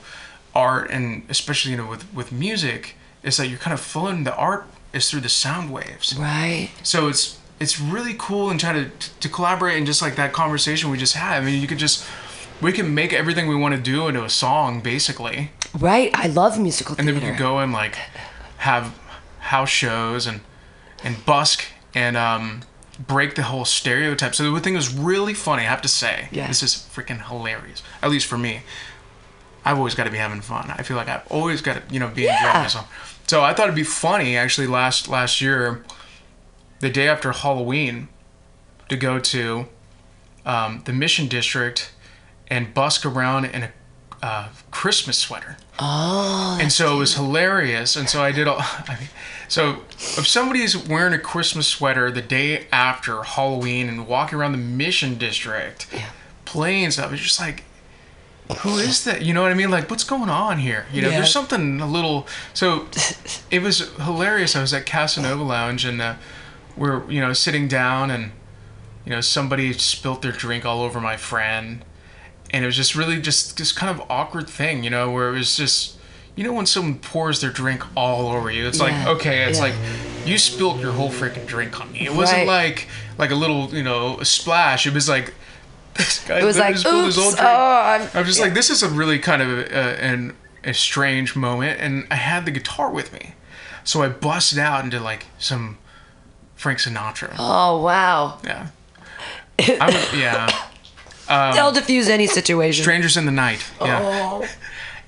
art and especially you know with with music is that you're kind of flowing. The art is through the sound waves. Right. So it's it's really cool and trying to to collaborate and just like that conversation we just had. I mean, you could just we can make everything we want to do into a song basically, Right. I love musical theater. and then we could go and like have house shows and and busk and um break the whole stereotype. So the thing was really funny. I have to say, Yeah. this is freaking hilarious. At least for me. I've always got to be having fun. I feel like I've always got to, you know, be enjoying Yeah. myself. So I thought it'd be funny actually last last year, the day after Halloween, to go to um, the Mission District and busk around in a uh, Christmas sweater. Oh. And so it was hilarious. And so I did all. *laughs* I mean, so if somebody's wearing a Christmas sweater the day after Halloween and walking around the Mission District, playing stuff, it's just like, who is that? You know what I mean? Like, what's going on here? You know, Yeah. there's something a little. So *laughs* it was hilarious. I was at Casanova Lounge and uh, we're you know sitting down and you know somebody spilt their drink all over my friend and it was just really just this kind of awkward thing, you know, where it was just, you know, when someone pours their drink all over you, it's Yeah, like, okay, it's yeah. like you spilt your whole freaking drink on me. It wasn't Right. like like a little, you know, a splash. It was like *laughs* this guy It was like, spilled oops, oh, I'm, I was just like, this is a really kind of an a strange moment, and I had the guitar with me, so I busted out into like some Frank Sinatra. oh wow. Yeah, *laughs* I would, yeah. They'll diffuse any situation. Strangers in the Night. Yeah. Oh. *laughs*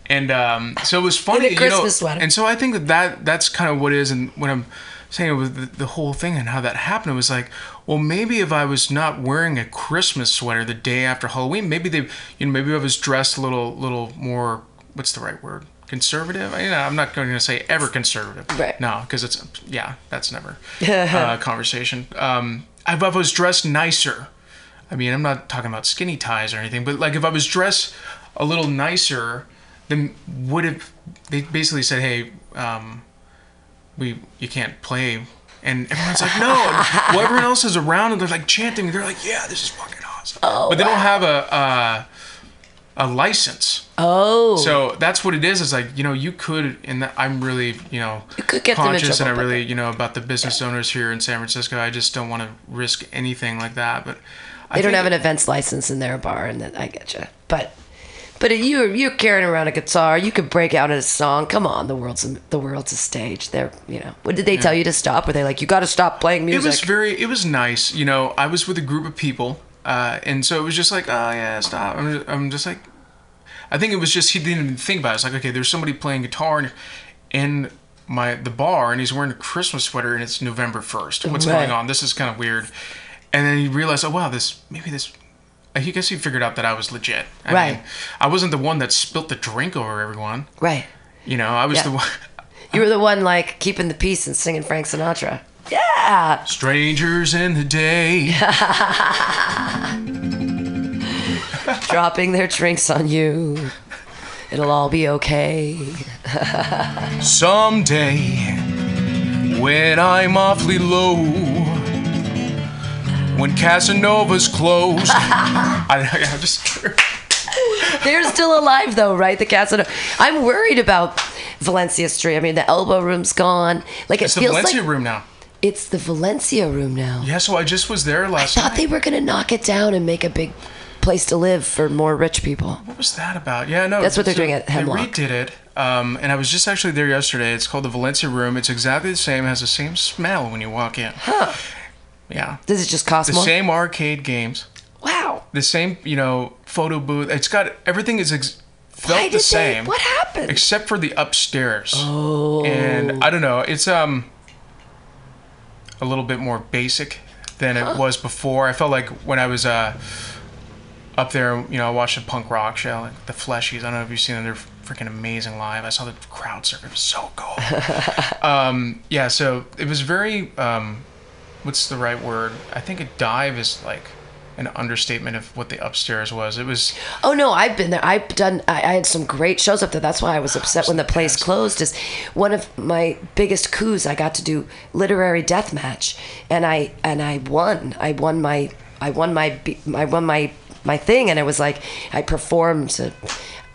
And um, so it was funny, you know. Christmas sweater. And so I think that, that that's kind of what is, and what I'm saying with the, the whole thing and how that happened it was like, well, maybe if I was not wearing a Christmas sweater the day after Halloween, maybe they, you know, maybe I was dressed a little, little more. What's the right word? Conservative. I, you know, I'm not going to say ever conservative. Right. No, because it's yeah, that's never *laughs* uh, conversation. Um, I was dressed nicer, I mean, I'm not talking about skinny ties or anything, but like if I was dressed a little nicer, then would have they basically said, "Hey, um, we you can't play," and everyone's like, "No." well, everyone else is around and they're like chanting. They're like, "Yeah, this is fucking awesome," but they don't have a. a a license, Oh. so that's what it is. Is like you know you could, and I'm really you know You could get conscious, and I really you know about the business owners here in San Francisco. I just don't want to risk anything like that. But I they don't have an events license in their bar, and that I get you. But but you you're carrying around a guitar. You could break out in a song. Come on, the world's a, the world's a stage. They're you know. What did they tell you to stop? Were they like you got to stop playing music? It was very, it was nice. You know, I was with a group of people, uh, and so it was just like, oh yeah, stop. I'm just, I'm just like, I think it was just he didn't even think about it. It's like, okay, there's somebody playing guitar in, in my the bar, and he's wearing a Christmas sweater, and it's November first. What's Right. going on? This is kind of weird. And then he realized, oh wow, this maybe this. I guess he figured out that I was legit. I Right. Mean, I wasn't the one that spilt the drink over everyone. right. You know, I was Yeah. the one. *laughs* You were the one like keeping the peace and singing Frank Sinatra. Yeah. Strangers in the day. *laughs* Dropping their drinks on you. It'll all be okay. *laughs* Someday, when I'm awfully low, when Casanova's closed, *laughs* I, I just They're still alive though, right? The Casanova. I'm worried about Valencia Street. I mean, the elbow room's gone. Like it it's the Valencia like room now. it's the Valencia room now. Yeah, so I just was there last. I thought night. they were gonna knock it down and make a big place to live for more rich people. What was that about? Yeah, no. That's what they're so doing at Hemlock. They redid it, um, and I was just actually there yesterday. It's called the Valencia Room. It's exactly the same. It has the same smell when you walk in. Huh? Yeah, Does it just cost the more? same arcade games, Wow. the same you know photo booth. It's got everything is ex- felt Why the same. they? What happened? except for the upstairs. oh. And I don't know, it's um a little bit more basic than it was before. I felt like when I was uh up there, you know, I watched a punk rock show, like the Fleshies. I don't know if you've seen them; they're freaking amazing live. I saw the crowd circuit; it was so cool. *laughs* um, yeah, so it was very um, what's the right word? I think a dive is like an understatement of what the upstairs was. It was Oh no, I've been there. I've done. I, I had some great shows up there. That's why I was upset when the place closed. Is one of my biggest coups. I got to do literary death match, and I and I won. I won my. I won my. I won my my thing, and it was like I performed.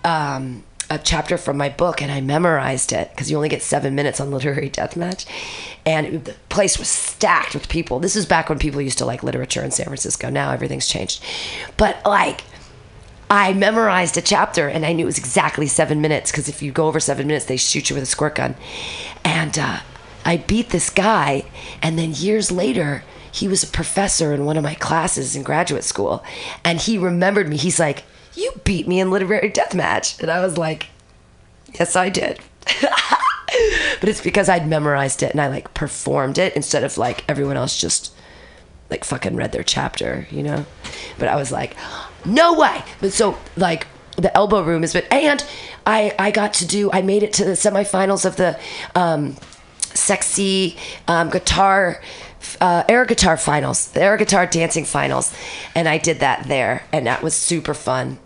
Um, a chapter from my book and I memorized it because you only get seven minutes on literary *laughs* deathmatch, and the place was stacked with people. This is back when people used to like literature in San Francisco. Now everything's changed, but like I memorized a chapter and I knew it was exactly seven minutes because if you go over seven minutes, they shoot you with a squirt gun. And uh, I beat this guy, and then years later, he was a professor in one of my classes in graduate school, and he remembered me. He's like, "You beat me in literary deathmatch," and I was like, "Yes, I did." *laughs* but it's because I'd memorized it and I like performed it instead of like everyone else just like fucking read their chapter, you know? But I was like, no way. But so like the elbow room is, but and I I got to do I made it to the semifinals of the um sexy um guitar uh, air guitar finals, air guitar dancing finals, and I did that there, and that was super fun.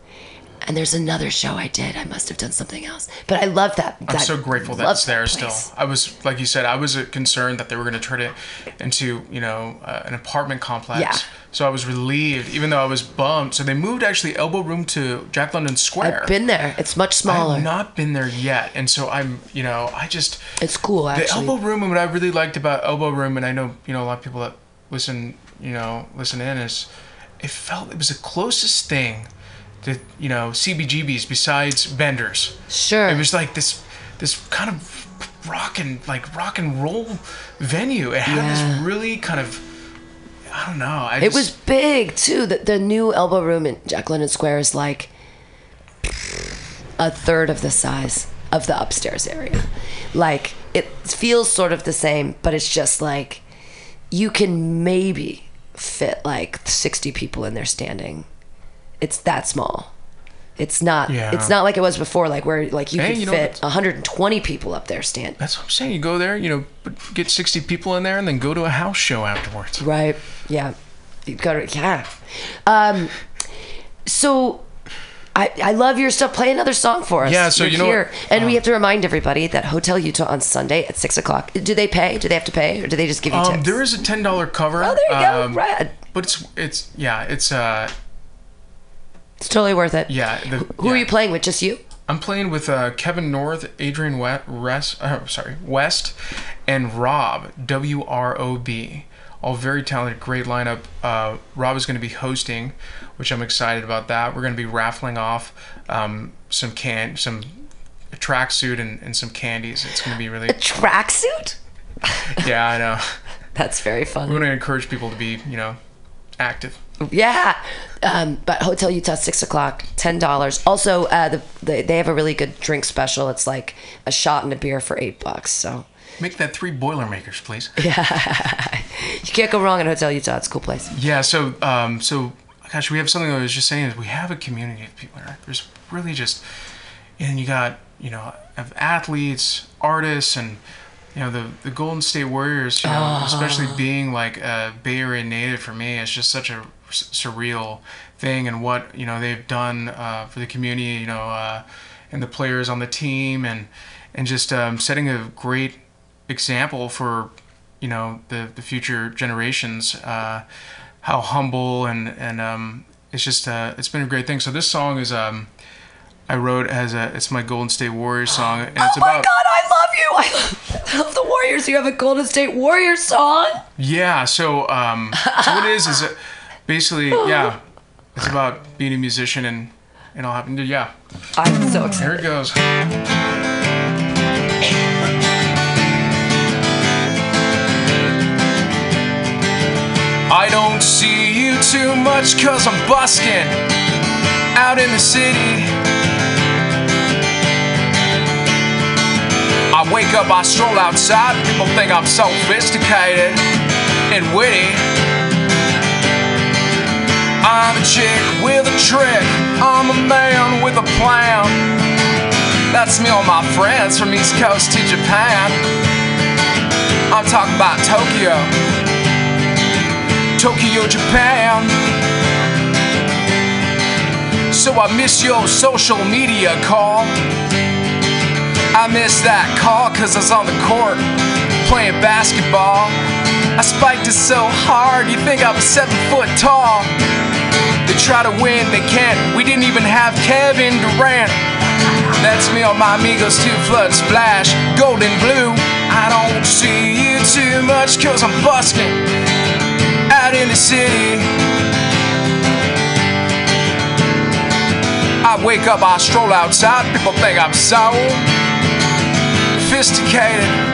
And there's another show I did. I must have done something else, but I love that. I'm that- so grateful that it's there that still. I was, like you said, I was uh, concerned that they were going to turn it into, you know, uh, an apartment complex. Yeah. So I was relieved, even though I was bummed. So they moved actually Elbow Room to Jack London Square. I've been there. It's much smaller. I've not been there yet, and so I'm, you know, I just it's cool the actually. Elbow Room and what I really liked about Elbow Room, and I know, you know, a lot of people that listen, you know, listen in is, it felt it was the closest thing to, you know, CBGBs besides Bender's. sure. It was like this this kind of rock and like rock and roll venue. It had Yeah. this really kind of I don't know. I It just, was big too. The, the new elbow room in Jack London Square is like a third of the size of the upstairs area. Like it feels sort of the same, but it's just like you can maybe fit like 60 people in there standing. It's that small. It's not. Yeah. It's not like it was before, like where like you Hey, could you know, fit that's- 120 people up there standing. that's what I'm saying. You go there, you know, get 60 people in there, and then go to a house show afterwards. Right. Yeah. You got to yeah. Um, so I I love your stuff. Play another song for us. Yeah, so You're you know here. what? and we Um, have to remind everybody that Hotel Utah on Sunday at six o'clock. Do they pay? Do they have to pay, or do they just give you Um, tips? there is a ten dollar cover. oh, there you go. um, Rad. But it's it's yeah it's uh It's totally worth it. yeah. The, Who are you playing with? Just you? I'm playing with uh, Kevin North, Adrian West, Rest, uh, sorry, West, and Rob W R O B. All very talented, great lineup. Uh, Rob is going to be hosting, which I'm excited about. That we're going to be raffling off um, some can, some tracksuit and, and some candies. It's going to be really A tracksuit? yeah. I know. *laughs* That's very fun. We want to encourage people to be you know active. Yeah. Um, but Hotel Utah, six o'clock, ten dollars. Also, uh, the, the they have a really good drink special. It's like a shot and a beer for eight bucks. So Make that three Boilermakers, please. *laughs* Yeah, you can't go wrong in Hotel Utah. It's a cool place. Yeah, so um, so gosh, we have something I was just saying is we have a community of people. Right? There's really just, and you got you know have athletes, artists, and you know the the Golden State Warriors. You know, especially being like a Bay Area native for me, it's just such a surreal thing, and what you know they've done uh, for the community. You know, uh, and the players on the team, and and just um, setting a great example for you know the the future generations uh, how humble and and um, it's just uh, it's been a great thing so this song is um I wrote as a it's my Golden State Warriors song and it's oh my about God, I love you. I love, the Warriors. You have a Golden State Warriors song. yeah so um so what it is is it basically yeah it's about being a musician and and all to yeah I'm so excited. here it goes I don't see you too much cause I'm busking out in the city. I wake up, I stroll outside, people think I'm sophisticated and witty. I'm a chick with a trick, I'm a man with a plan. That's me and my friends from East Coast to Japan. I'm talking about Tokyo. Tokyo, Japan. So I miss your social media call. I miss that call cause I was on the court playing basketball. I spiked it so hard, you think I was seven foot tall. They try to win, they can't. We didn't even have Kevin Durant. That's me on my amigos two flood splash, golden blue. I don't see you too much cause I'm busking out in the city. I wake up, I stroll outside, people think I'm so sophisticated.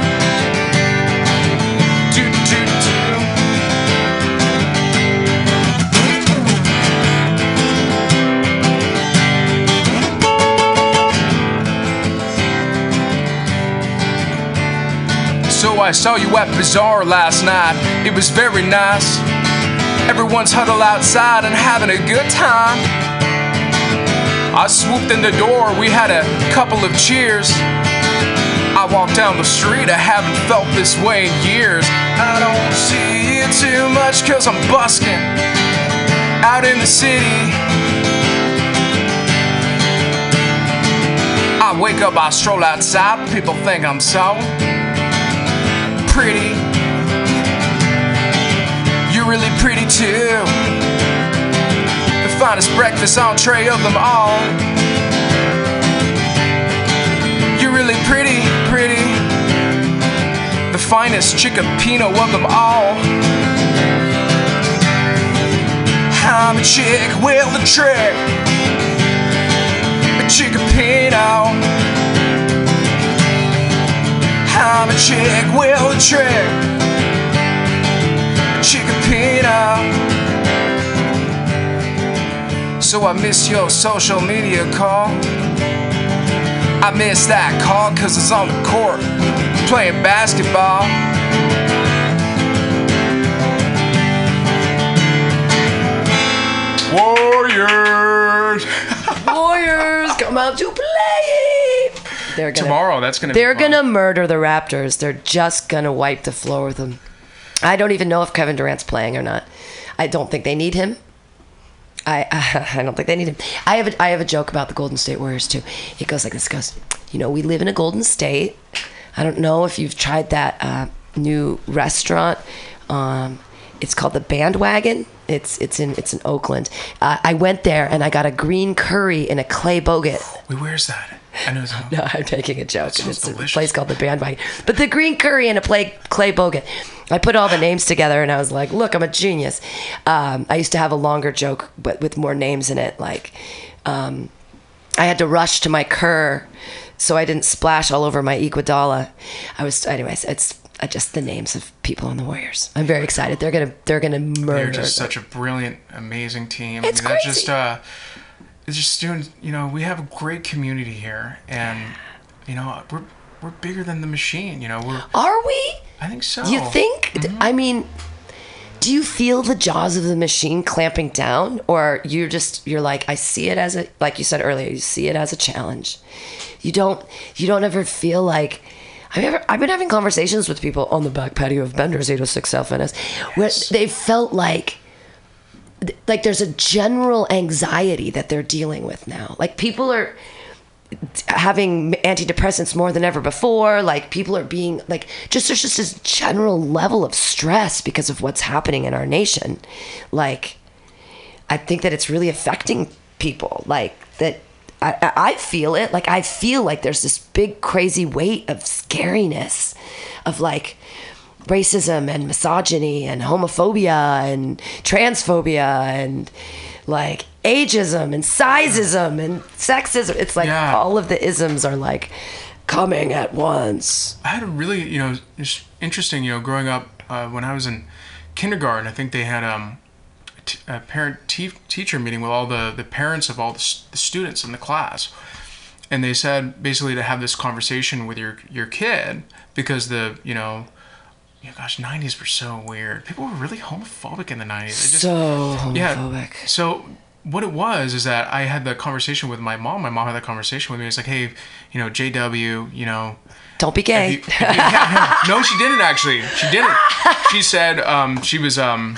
So I saw you at Bazaar last night. It was very nice. Everyone's huddled outside and having a good time. I swooped in the door, we had a couple of cheers. I walked down the street, I haven't felt this way in years. I don't see you too much cause I'm busking out in the city. I wake up, I stroll outside, people think I'm so pretty. You're really pretty too. The finest breakfast entree of them all. You're really pretty, pretty. The finest chickapino of them all. I'm a chick with a trick. A chickapino. I'm a chick with a trick. A. So I miss your social media call. I miss that call cause it's on the court playing basketball. Warriors! *laughs* Warriors come out to play. They're gonna, Tomorrow, that's gonna They're gonna murder the Raptors. They're just gonna wipe the floor with them. I don't even know if Kevin Durant's playing or not. I don't think they need him. I *laughs* I don't think they need him. I have a, I have a joke about the Golden State Warriors too. It goes like this: it goes, you know, we live in a Golden State. I don't know if you've tried that uh, new restaurant. Um, it's called the Bandwagon. It's it's in it's in Oakland. Uh, I went there and I got a green curry in a Klay Bogut. Wait, where's that? I know. No, I'm taking a joke. It's a place called the Bandwagon. But the green curry and a play, Klay Bogut. I put all the *gasps* names together and I was like, look, I'm a genius. Um, I used to have a longer joke, but with more names in it. Like, um, I had to rush to my cur so I didn't splash all over my Iguodala. I was, anyways, it's uh, just the names of people on the Warriors. I'm very excited. They're gonna, they're gonna murder. They're just them. such a brilliant, amazing team. It's That's crazy. just uh, just doing. You know, we have a great community here, and you know, we're we're bigger than the machine. You know, we're. Are we? I think so. You think? Mm-hmm. I mean, do you feel the jaws of the machine clamping down, or you're just you're like I see it as a like you said earlier, you see it as a challenge. You don't you don't ever feel like. I've ever I've been having conversations with people on the back patio of Bender's 806 South Van Ness, where they felt like like there's a general anxiety that they're dealing with now. Like people are having antidepressants more than ever before. Like people are being like just there's just this general level of stress because of what's happening in our nation. Like I think that it's really affecting people. Like that I, I feel it. Like I feel like there's this big crazy weight of scariness of like racism and misogyny and homophobia and transphobia and like ageism and sizeism and sexism. It's like Yeah. all of the isms are like coming at once. I had a really, you know, interesting, you know, growing up uh, when I was in kindergarten, I think they had um, a t- a parent te- teacher meeting with all the, the parents of all the, s- the students in the class. And they said basically to have this conversation with your, your kid because the, you know, yeah, gosh, 90s were so weird. People were really homophobic in the 90s. It just- So yeah. So what it was is that I had the conversation with my mom. My mom had that conversation with me. It's like, hey, you know, JW, you know, Don't be if gay. you- if you- yeah, no, no, she didn't actually. She didn't. *laughs* She said um, she was um,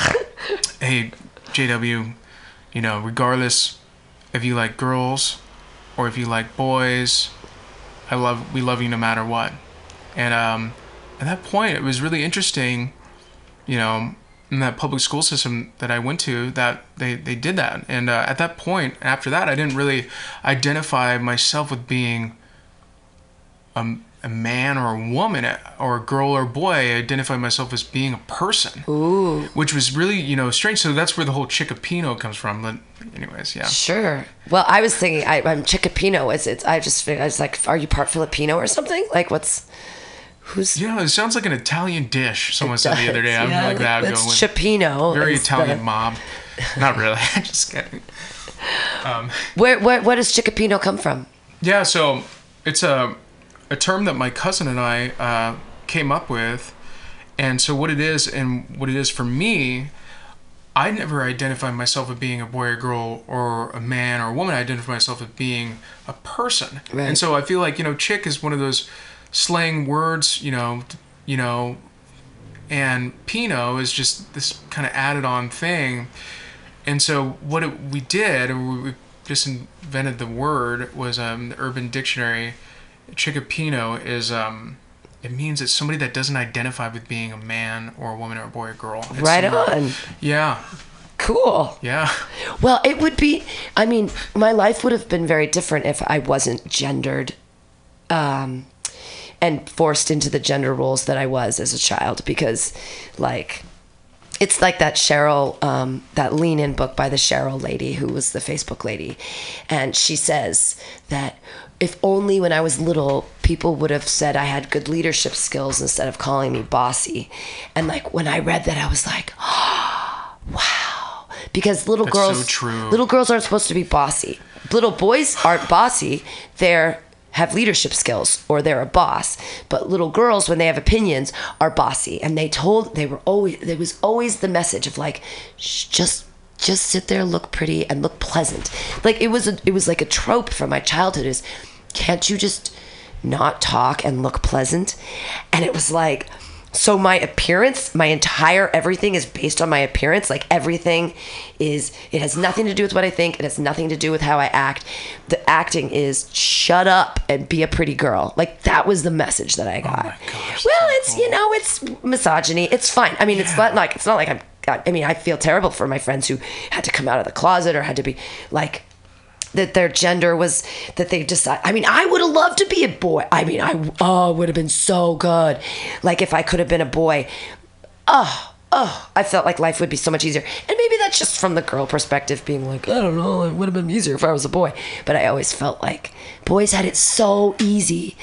hey, JW, you know, regardless if you like girls or if you like boys, I love we love you no matter what. And um, at that point, it was really interesting, you know, in that public school system that I went to, that they they did that. And uh, at that point, after that, I didn't really identify myself with being a, a man or a woman or a girl or a boy. I identified myself as being a person. Ooh. Which was really, you know, strange. So that's where the whole Chickapino comes from. But anyways, yeah. Sure. Well, I was thinking I, I'm Chickapino. Is it? I just I was like, are you part Filipino or something? Like, what's who's? Yeah, it sounds like an Italian dish. Someone said the other day. I'm Yeah, like that. It's Cioppino. very Italian the- mob. Not really. *laughs* I'm just kidding. Where, where, where does Chickapino come from? Yeah, so it's a a term that my cousin and I uh, came up with, and so what it is and what it is for me, I never identify myself as being a boy or girl or a man or a woman. I identify myself as being a person, Right. and so I feel like you know, chick is one of those slang words, you know, you know, and Pino is just this kind of added on thing. And so what it, we did, we just invented the word, was um, the Urban Dictionary. Chickapino is um, it means it's somebody that doesn't identify with being a man or a woman or a boy or girl. It's Right somebody- on. Yeah, Cool. yeah. Well, it would be. I mean, my life would have been very different if I wasn't gendered, um, and forced into the gender roles that I was as a child. Because, like, it's like that Sheryl, um, that Lean In book by the Sheryl lady who was the Facebook lady, and she says that if only when I was little people would have said I had good leadership skills instead of calling me bossy, and like when I read that I was like, oh, *gasps* wow, because little That's so girls, true. little girls aren't supposed to be bossy. Little boys aren't bossy. They're have leadership skills or they're a boss. But little girls, when they have opinions, are bossy. And they told they were always there was always the message of like, just just sit there, look pretty, and look pleasant. Like it was a, it was like a trope from my childhood is, can't you just not talk and look pleasant? And it was like. So my appearance, my entire everything is based on my appearance. Like everything is it has nothing to do with what I think, it has nothing to do with how I act. The acting is shut up and be a pretty girl. Like that was the message that I oh got. Oh gosh, well, it's you know, it's misogyny. It's fine. I mean, it's not like it's not like I'm I mean, I feel terrible for my friends who had to come out of the closet or had to be like that their gender was that they decide. I mean, I would have loved to be a boy. I mean, I oh, would have been so good. Like if I could have been a boy. Oh, oh, I felt like life would be so much easier. And maybe that's just from the girl perspective, being like, I don't know, it would have been easier if I was a boy. But I always felt like boys had it so easy.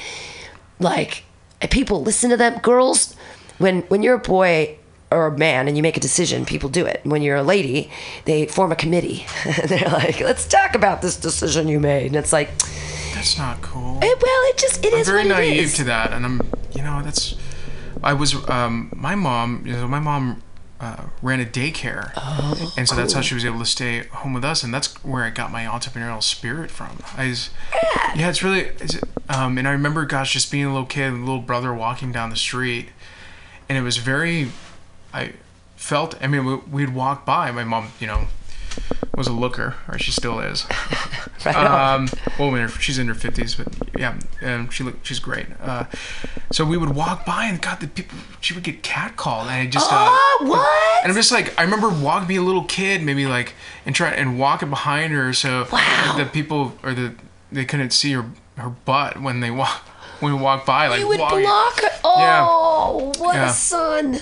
Like people listen to them. Girls, when when you're a boy or a man and you make a decision, people do it. When you're a lady, they form a committee. *laughs* They're like, let's talk about this decision you made. And it's like, That's not cool. eh, well, it just it I'm is very naive is. to that, and I'm, you know, that's. I was, um, my mom, you know, my mom uh, ran a daycare, Oh, and so that's how she was able to stay home with us, and that's where I got my entrepreneurial spirit from. I, was, yeah, it's really, it's, um, and I remember, gosh, just being a little kid, a little brother walking down the street, and it was very, I felt. I mean, we, we'd walk by. My mom, you know, was a looker, or she still is. *laughs* Right. Um, well, in her, she's in her fifties, but yeah, um, she look, she's great. Uh, so we would walk by, and God, the people, she would get catcalled, and I just, uh, oh, what? and I'm just like, I remember walking, being a little kid, maybe like, and try and walking behind her, so Wow. the people or the they couldn't see her her butt when they walk when we walk by, like you would walking- block her. Oh, what Yeah. a son.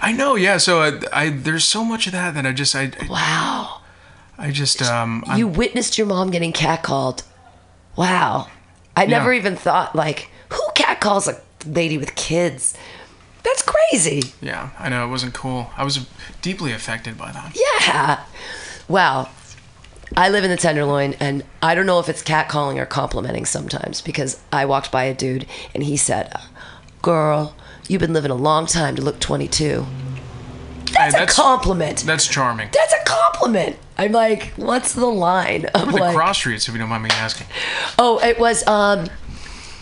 I know, yeah. So I, I there's so much of that that I just I Wow. I just um I'm- you witnessed your mom getting catcalled. Wow. I never even thought like who catcalls a lady with kids? That's crazy. yeah I know it wasn't cool. I was deeply affected by that. Yeah. Well, I live in the Tenderloin, and I don't know if it's catcalling or complimenting sometimes because I walked by a dude and he said, "Girl, you've been living a long time to look 22." That's, Hey, a compliment. That's charming. That's a compliment. I'm like, what's the line? The like, cross streets, if you don't mind me asking. oh, it was um,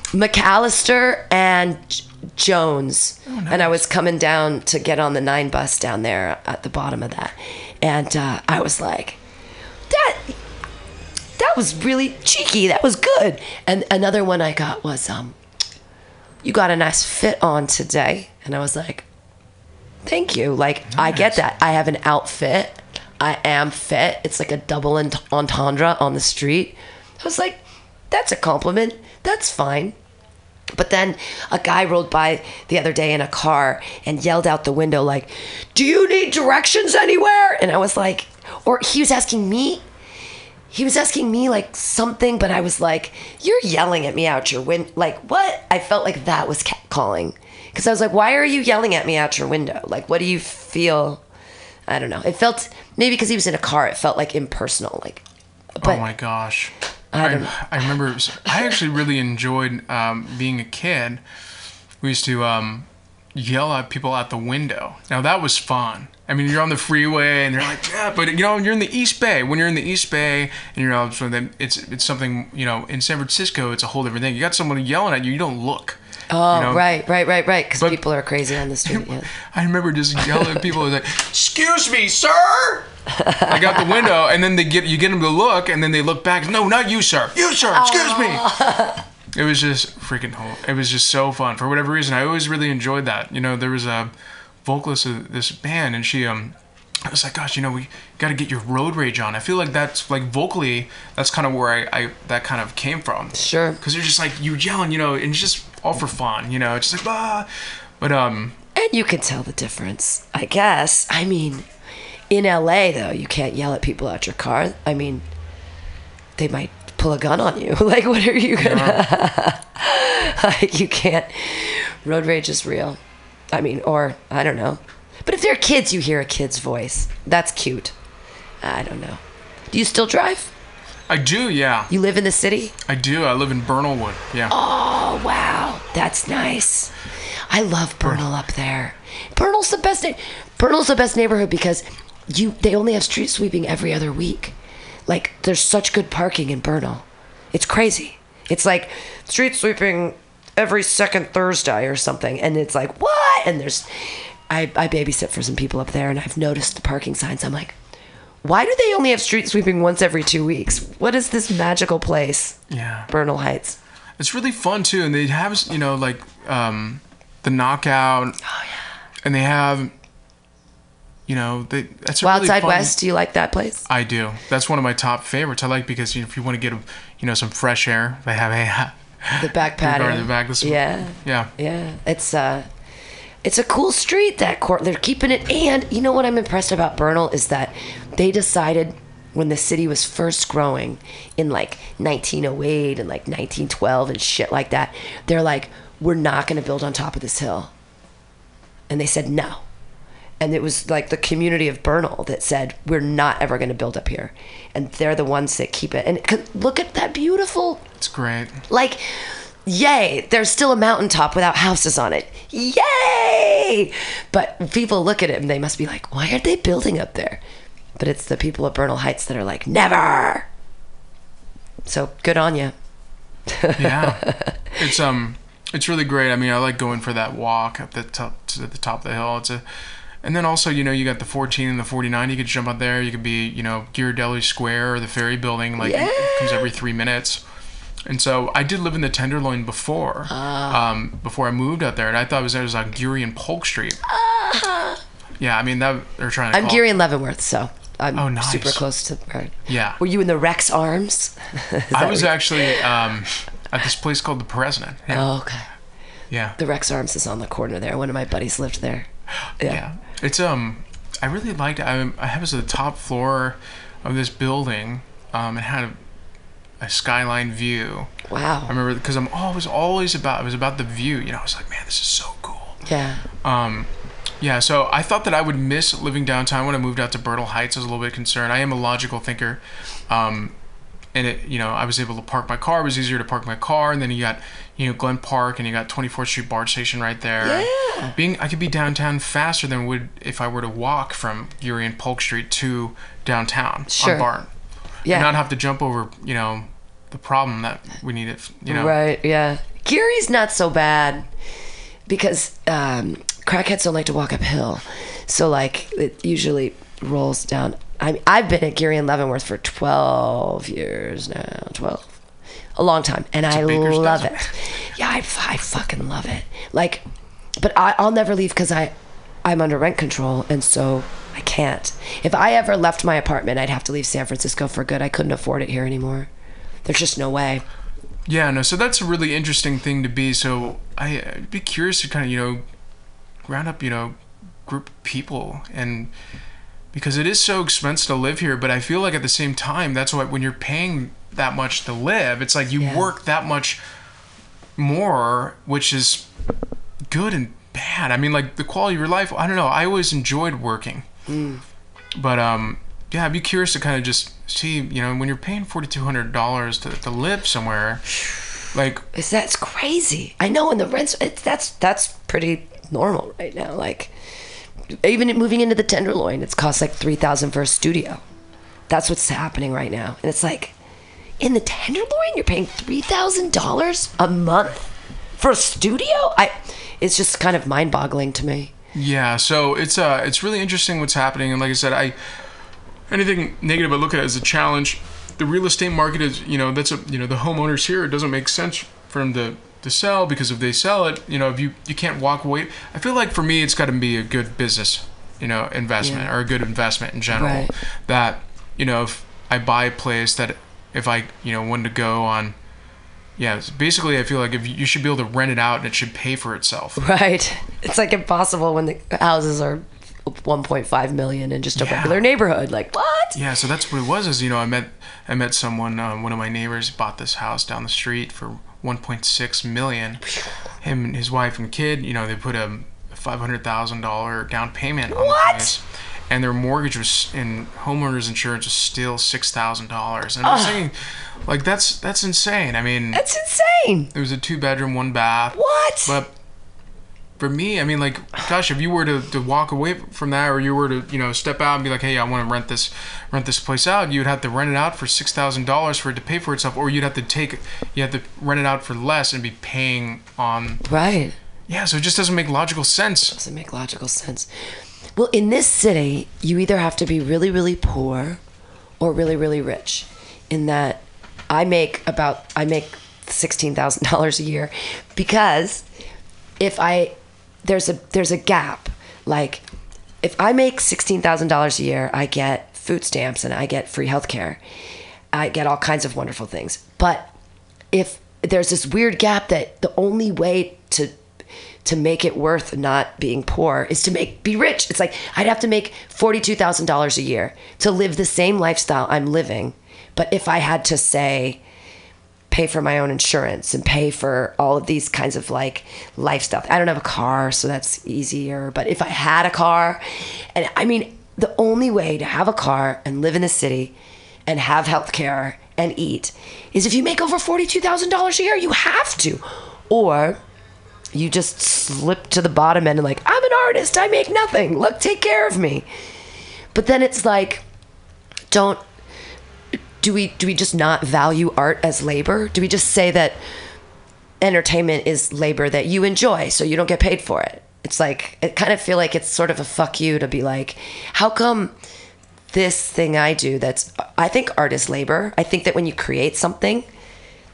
McAllister and J- Jones, Oh, and I was coming down to get on the nine bus down there at the bottom of that, and uh, I was like, that that was really cheeky. That was good. And another one I got was, um, you got a nice fit on today, and I was like, thank you. Like I get that. I have an outfit. I am fit. It's like a double entendre on the street. I was like, that's a compliment. That's fine. But then a guy rolled by the other day in a car and yelled out the window, like, Do you need directions anywhere? And I was like, Or he was asking me, he was asking me like something, but I was like, You're yelling at me out your window. Like, what? I felt like that was catcalling. Because I was like, Why are you yelling at me out your window? Like, what do you feel? I don't know. It felt, maybe because he was in a car, it felt like impersonal. Like, but oh my gosh. I I, I, remember I actually really enjoyed um, being a kid. We used to um, yell at people out the window. Now that was fun. I mean, you're on the freeway and you're like, yeah, but you know, you're in the East Bay. When you're in the East Bay and you're out, so it's it's something you know. In San Francisco, it's a whole different thing. You got someone yelling at you, you don't look. oh, you know? right, right, right, right. Because people are crazy on the street. Yeah. *laughs* I remember just yelling at people like, "Excuse me, sir." I got the window, and then they get you get them to look, and then they look back. No, not you, sir. You, sir. Excuse me. It was just freaking. Whole, it was just so fun for whatever reason. I always really enjoyed that. You know, there was a vocalist of this band, and she um. I was like, gosh, you know, we got to get your road rage on. I feel like that's like vocally, that's kind of where I, I that kind of came from. Sure. Because you're just like you yelling, you know, and it's just all for fun, you know. It's just like ah, but um, And you can tell the difference, I guess. I mean, in LA, though, you can't yell at people out your car. I mean, they might pull a gun on you. *laughs* like, what are you gonna. *laughs* like, you can't. Road rage is real. I mean, or, I don't know. But if they're kids, you hear a kid's voice. That's cute. I don't know. Do you still drive? I do, yeah. You live in the city? I do. I live in Bernalwood. Yeah. Oh wow, that's nice. I love Bernal up there. Bernal's the best. Na- Bernal's the best neighborhood because you they only have street sweeping every other week. Like there's such good parking in Bernal. It's crazy. It's like street sweeping every second Thursday or something, and it's like what? And there's I I babysit for some people up there, and I've noticed the parking signs. I'm like. Why do they only have street sweeping once every two weeks? What is this magical place, Yeah. Bernal Heights? It's really fun too, and they have you know like um, the knockout. Oh yeah. And they have, you know, they that's a Wild really Side West, do you like that place? I do. That's one of my top favorites. I like because you know, if you want to get, you know, some fresh air, they have a The back patio. the back. This, Yeah. Yeah. Yeah. It's uh it's a cool street that court they're keeping it and you know what I'm impressed about Bernal is that they decided when the city was first growing in like 1908 and like 1912 and shit like that they're like we're not going to build on top of this hill and they said no and it was like the community of Bernal that said we're not ever going to build up here and they're the ones that keep it and look at that beautiful It's great. like yay there's still a mountaintop without houses on it yay but people look at it and they must be like why are they building up there but it's the people of bernal heights that are like never so good on you Yeah. *laughs* it's um, it's really great. I mean, I like going for that walk up the top to the top of the hill. It's a, and then also you know you got the 14 and the 49. You could jump up there. You could be you know Ghirardelli Square or the Ferry Building. Like it comes every three minutes. And so I did live in the Tenderloin before, um, before I moved out there, and I thought it was, it was on Geary and Polk Street. Yeah, I mean that they're trying to. i'm geary and leavenworth so i'm Oh, nice. super close to right. Yeah. were you in the rex arms *laughs* I was actually um, at this place called the President. Yeah. oh, okay yeah. the rex arms is on the corner there one of my buddies lived there *gasps* Yeah. It's um I really liked it. I I was at the top floor of this building. Um it had a, a skyline view. Wow. I remember because I'm always always about it was about the view, you know. I was like, man, this is so cool. yeah Um yeah, so I thought that I would miss living downtown when I moved out to Bernal Heights. I was a little bit concerned. I am a logical thinker. Um and it, you know, I was able to park my car. It was easier to park my car, and then you got, you know, Glen Park, and you got 24th Street BART station right there. Yeah. Being, I could be downtown faster than would if I were to walk from Geary and Polk Street to downtown Sure. on BART. yeah And not have to jump over, you know, the problem that we needed. You know. Right, yeah. Geary's not so bad because um, crackheads don't like to walk uphill, so like it usually rolls down. I mean, I've been at Geary and Leavenworth for twelve years now, twelve, a long time, and I love dozen. it. Yeah, I, I fucking love it. Like, but I, I'll never leave because I, I'm under rent control, and so I can't. If I ever left my apartment, I'd have to leave San Francisco for good. I couldn't afford it here anymore. There's just no way. Yeah, no. So that's a really interesting thing to be. So I, I'd be curious to kind of you know, round up you know, group of people and because it is so expensive to live here. But I feel like at the same time, that's why when you're paying that much to live, it's like you Yeah. work that much more, which is good and bad. I mean, like the quality of your life. I don't know. I always enjoyed working, but um, yeah, I'd be curious to kind of just see, you know, when you're paying forty two hundred dollars to to live somewhere, like Is that's crazy? I know, and the rents. It's, that's that's pretty normal right now. Like, even moving into the Tenderloin, it's cost like three thousand for a studio. That's what's happening right now, and it's like, in the Tenderloin, you're paying three thousand dollars a month for a studio. I, it's just kind of mind-boggling to me. Yeah, so it's uh it's really interesting what's happening, and like I said, I anything negative I look at it as a challenge. The real estate market is you know that's a you know the homeowners here it doesn't make sense for them to to sell because if they sell it you know if you you can't walk away. I feel like for me it's got to be a good business you know investment Yeah. or a good investment in general Right. that you know if I buy a place that if I you know wanted to go on. Yeah, basically, I feel like if you, you should be able to rent it out and it should pay for itself. *laughs* Right. It's like impossible when the houses are 1.5 million in just a Yeah. regular neighborhood. Like what? Yeah, so that's what it was. Is you know, I met I met someone. Um, one of my neighbors bought this house down the street for 1.6 million. Him and his wife and kid. You know, they put a five hundred thousand dollar down payment on What? the place, and their mortgage was in homeowners insurance was still six thousand dollars. And I was thinking, like that's that's insane. I mean, That's insane. it was a two bedroom, one bath. What? But for me, I mean, like, gosh, if you were to, to walk away from that, or you were to, you know, step out and be like, hey, I want to rent this, rent this place out, you'd have to rent it out for six thousand dollars for it to pay for itself, or you'd have to take, you have to rent it out for less and be paying on. right. Yeah, so it just doesn't make logical sense. Doesn't make logical sense. Well, in this city, you either have to be really, really poor or really, really rich. In that I make about I make sixteen thousand dollars a year because if I there's a there's a gap. Like if I make sixteen thousand dollars a year, I get food stamps and I get free health care. I get all kinds of wonderful things. But if there's this weird gap that the only way to to make it worth not being poor is to make be rich. It's like I'd have to make forty two thousand dollars a year to live the same lifestyle I'm living. But if I had to say pay for my own insurance and pay for all of these kinds of like life stuff. I don't have a car, so that's easier. But if I had a car, and I mean, the only way to have a car and live in the city and have health care and eat is if you make over $42,000 a year. You have to. Or you just slip to the bottom end and like, I'm an artist, I make nothing. Look, take care of me. But then it's like, don't do we do we just not value art as labor? Do we just say that entertainment is labor that you enjoy, so you don't get paid for it? It's like I kind of feel like it's sort of a fuck you to be like, how come this thing I do that's I think art is labor. I think that when you create something,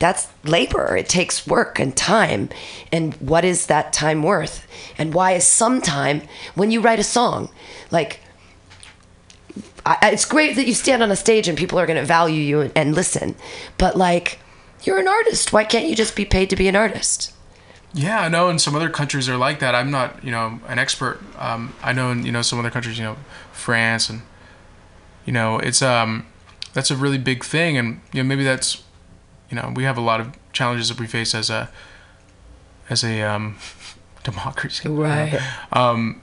that's labor. It takes work and time. And what is that time worth? And why is some time when you write a song, like I, it's great that you stand on a stage and people are going to value you and, and listen, but like you're an artist. Why can't you just be paid to be an artist? Yeah, I know in some other countries are like that. I'm not, you know, an expert. Um, I know in you know some other countries, you know, France and you know, it's um that's a really big thing and you know maybe that's you know, we have a lot of challenges that we face as a as a um *laughs* democracy. Right. Um,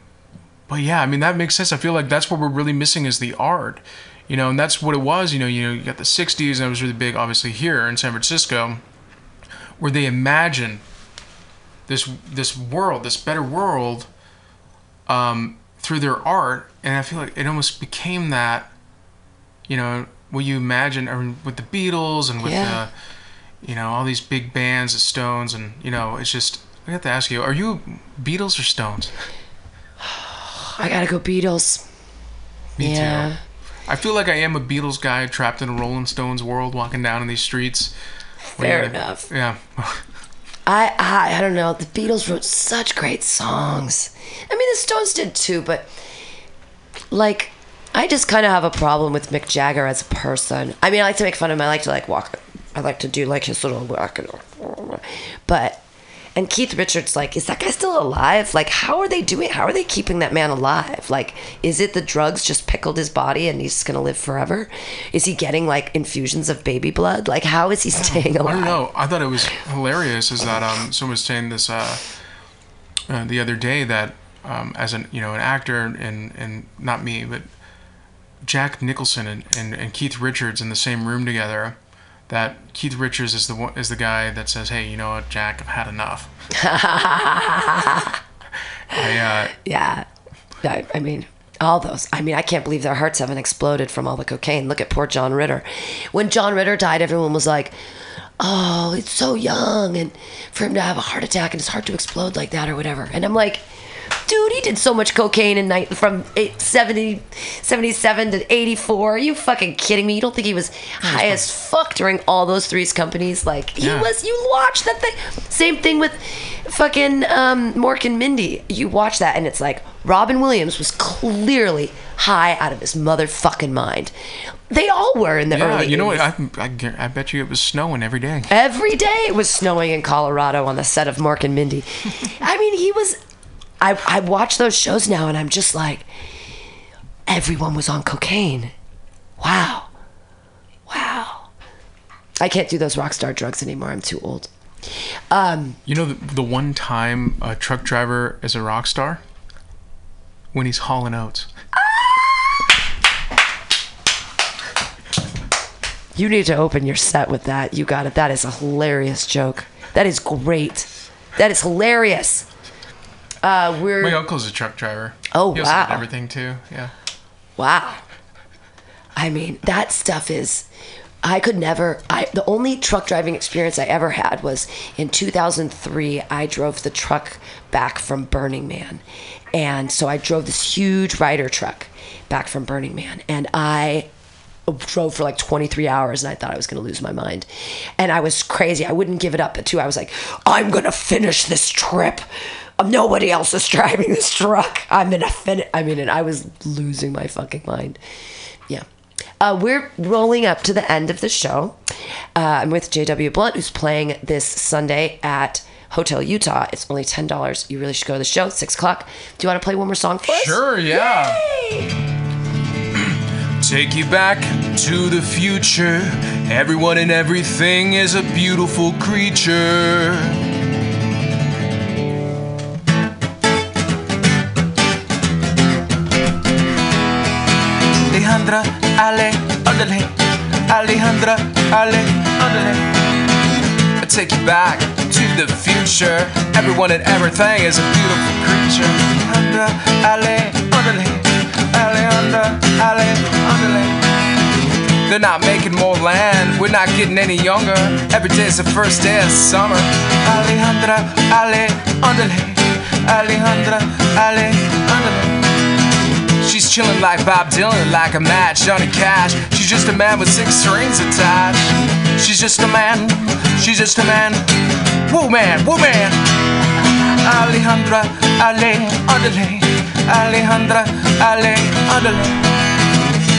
but yeah, I mean that makes sense. I feel like that's what we're really missing is the art. You know, and that's what it was, you know, you know, you got the 60s and it was really big obviously here in San Francisco where they imagined this this world, this better world um, through their art and I feel like it almost became that you know, what you imagine or with the Beatles and with Yeah. You know, all these big bands, of Stones, and you know, it's just. I have to ask you: Are you Beatles or Stones? *sighs* I gotta go Beatles. Me yeah. too. I feel like I am a Beatles guy trapped in a Rolling Stones world, walking down in these streets. Fair enough. Yeah. *laughs* I, I I don't know. The Beatles wrote such great songs. I mean, the Stones did too, but like, I just kind of have a problem with Mick Jagger as a person. I mean, I like to make fun of him. I like to like walk. I like to do like his little walk, but and Keith Richards, like, is that guy still alive? Like, how are they doing? How are they keeping that man alive? Like, is it the drugs just pickled his body and he's gonna live forever? Is he getting like infusions of baby blood? Like, how is he staying alive? I don't know. I thought it was hilarious. Is that um someone was saying this uh, uh the other day that um as an you know an actor and and not me but Jack Nicholson and, and, and Keith Richards in the same room together. That Keith Richards is the one, is the guy that says, "Hey, you know what, Jack? I've had enough." *laughs* I uh, Yeah. I, I mean, all those. I mean, I can't believe their hearts haven't exploded from all the cocaine. Look at poor John Ritter. When John Ritter died, everyone was like, oh, it's so young. And for him to have a heart attack and his heart to explode like that or whatever. And I'm like, dude, he did so much cocaine in night from eight, 70, 77 to 84. Are you fucking kidding me? You don't think he was high as fuck during all those threes companies? Like, he Yeah. was, you watch that thing. Same thing with fucking um, Mork and Mindy. You watch that and it's like, Robin Williams was clearly high out of his motherfucking mind. They all were in the yeah, early you know what? I, I, I bet you it was snowing every day. Every day it was snowing in Colorado on the set of Mork and Mindy. *laughs* I mean, he was. I, I watch those shows now and I'm just like, everyone was on cocaine. Wow. Wow. I can't do those rock star drugs anymore. I'm too old. Um, You know the, the one time a truck driver is a rock star when he's hauling oats. you need to open your set with that. You got it. That is a hilarious joke. That is great. That is hilarious. Uh, we're My uncle's a truck driver. Oh, he wow. everything too. Yeah. Wow. I mean, that stuff is. I could never. I the only truck driving experience I ever had was in 2003. I drove the truck back from Burning Man, and so I drove this huge Ryder truck back from Burning Man, and I drove for like 23 hours and I thought I was going to lose my mind. And I was crazy. I wouldn't give it up. But too, I was like, I'm going to finish this trip. Nobody else is *laughs* driving this truck. I'm in a finish. I mean, and I was losing my fucking mind. Yeah. Uh, we're rolling up to the end of the show. Uh, I'm with JW Blunt, who's playing this Sunday at Hotel Utah. It's only $10. You really should go to the show. Six o'clock. Do you want to play one more song for us? Sure, yeah. Take you back to the future. Everyone and everything is a beautiful creature. Alejandra, Ale. I take you back to the future. Everyone and everything is a beautiful creature. Alejandra, Ale. Alejandra, Ale, andale. They're not making more land. We're not getting any younger. Every day's the first day of summer. Alejandra, Ale. Alejandra, Ale, andale. She's chilling like Bob Dylan, like a mad Johnny Cash. She's just a man with six strings attached. She's just a man. She's just a man. Woman, woman. Alejandra, Ale, andale. Alejandra, Ale, andale.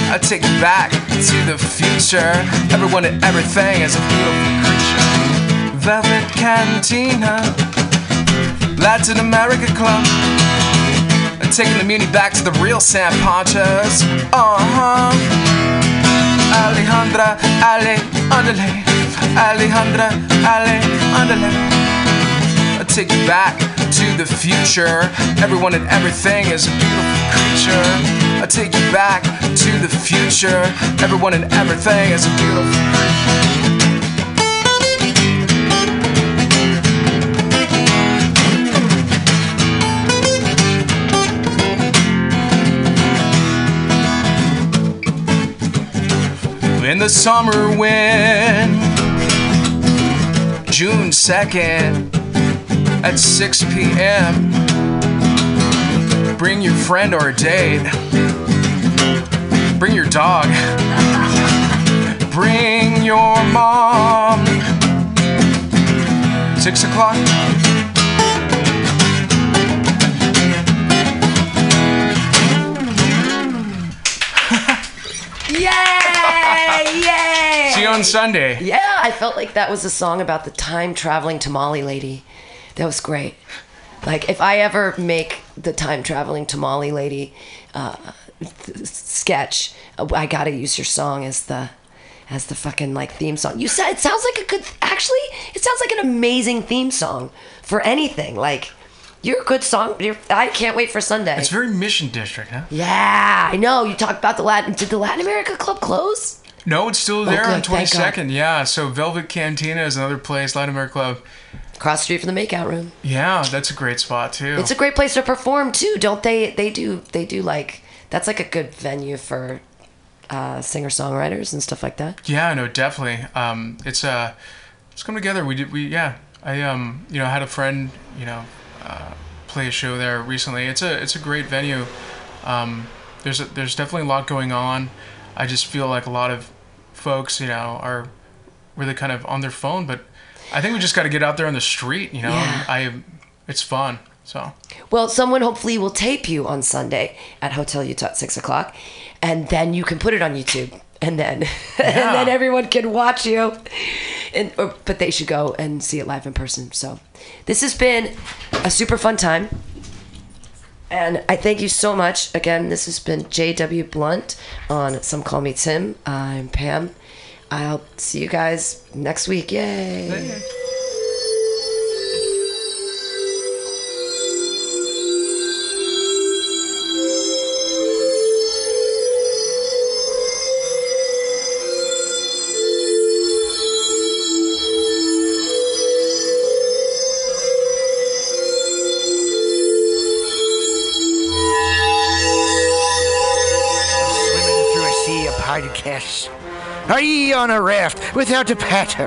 I take you back to the future. Everyone and everything is a beautiful creature. Velvet Cantina, Latin America Club. I'm taking the muni back to the real San Ponchos. Uh huh. Alejandra, Ale, andale. Alejandra, Ale, andale. I take you back to the future. Everyone and everything is a beautiful creature. I take you back to the future. Everyone and everything is a beautiful creature. In the summer wind, June 2nd at 6 p.m. Bring your friend or a date. Bring your dog. Bring your mom. 6 o'clock. *laughs* Yay! Yay! See you on Sunday. Yeah, I felt like that was a song about the time traveling Tamale lady. That was great. Like, if I ever make the time traveling Tamale lady uh, th- sketch, I gotta use your song as the as the fucking like theme song. You said it sounds like a good. Actually, it sounds like an amazing theme song for anything. Like, you're a good song. You're, I can't wait for Sunday. It's very Mission District, huh? yeah, I know. You talked about the Latin. Did the Latin America Club close? No, it's still there on Oh, thank 22nd. Yeah, so Velvet Cantina is another place, Latin America Club. Across the street from the Makeout Room. Yeah, that's a great spot too. It's a great place to perform too, don't they? They do. They do like that's like a good venue for uh, singer songwriters and stuff like that. Yeah, no, definitely. Um, it's uh, it's come together. We did, we yeah. I um, you know, had a friend, you know, uh, play a show there recently. It's a it's a great venue. Um, there's a, there's definitely a lot going on. I just feel like a lot of folks, you know, are really kind of on their phone, but I think we just got to get out there on the street, you know. Yeah. I it's fun. So Well, someone hopefully will tape you on Sunday at Hotel Utah at six o'clock, and then you can put it on YouTube, and then *laughs* and then everyone can watch you. And or, but they should go and see it live in person. So this has been a super fun time. And I thank you so much. Again, this has been JW Blunt on Some Call Me Tim. I'm Pam. I'll see you guys next week. Yay. Are ye on a raft without a paddle?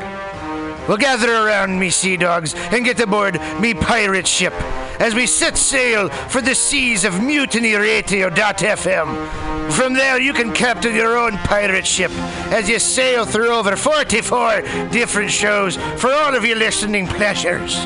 Well, gather around me, sea dogs, and get aboard me pirate ship as we set sail for the seas of mutinyradio.fm. From there, you can captain your own pirate ship as you sail through over 44 different shows for all of your listening pleasures.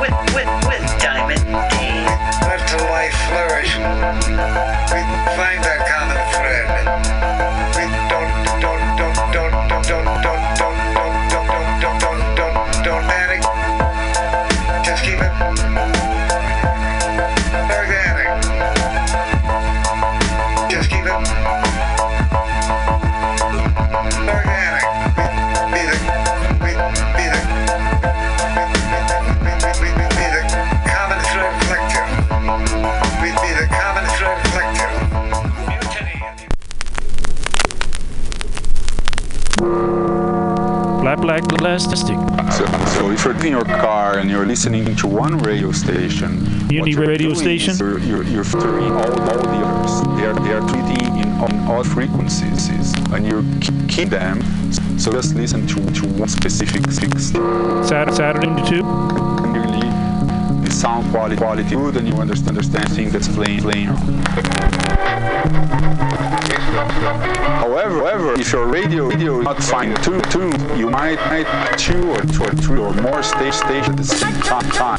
with, with, with, Diamond D. Let the life flourish. We find that common thread. We don't, don't, don't, don't, don't, don't, don't, don't, don't, don't, don't, don't, don't, don't panic. Just keep it Black Plastic. So, so if you're in your car and you're listening to one radio station, Uni radio station? You're, you're, you're filtering all, all the others. They are, they are treating in on all frequencies, and you keep them. So just listen to, to one specific fix. Saturday, Saturday to two. And really, the sound quality quality good, and you understand understand things that's playing playing. However, however, if your radio radio is not fine tuned, tuned, you might might two or two or three or more stations at the same time.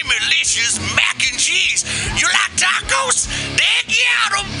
Broncos, they him.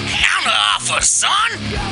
Counter offer, son.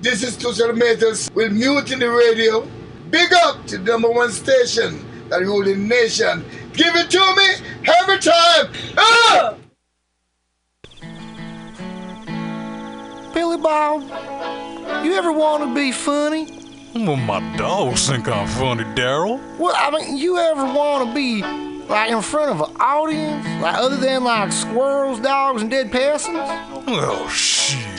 This is Tushar Matters with Mutiny Radio. Big up to the number one station that rule the nation. Give it to me every time. Ah! Billy Bob, you ever want to be funny? Well, my dogs think I'm funny, Daryl. Well, I mean, you ever want to be like in front of an audience, like other than like squirrels, dogs, and dead persons? Oh, shoot.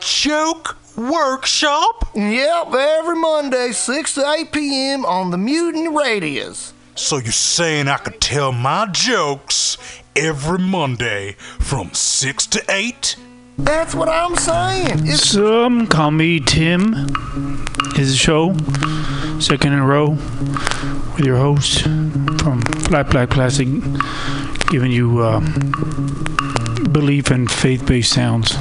Joke Workshop? Yep, every Monday, 6 to 8 p.m. on the Mutant Radius. So you're saying I could tell my jokes every Monday from 6 to 8? That's what I'm saying. It's Some call me Tim. His show, second in a row, with your host from Flat Black Classic, giving you uh, belief and faith-based sounds.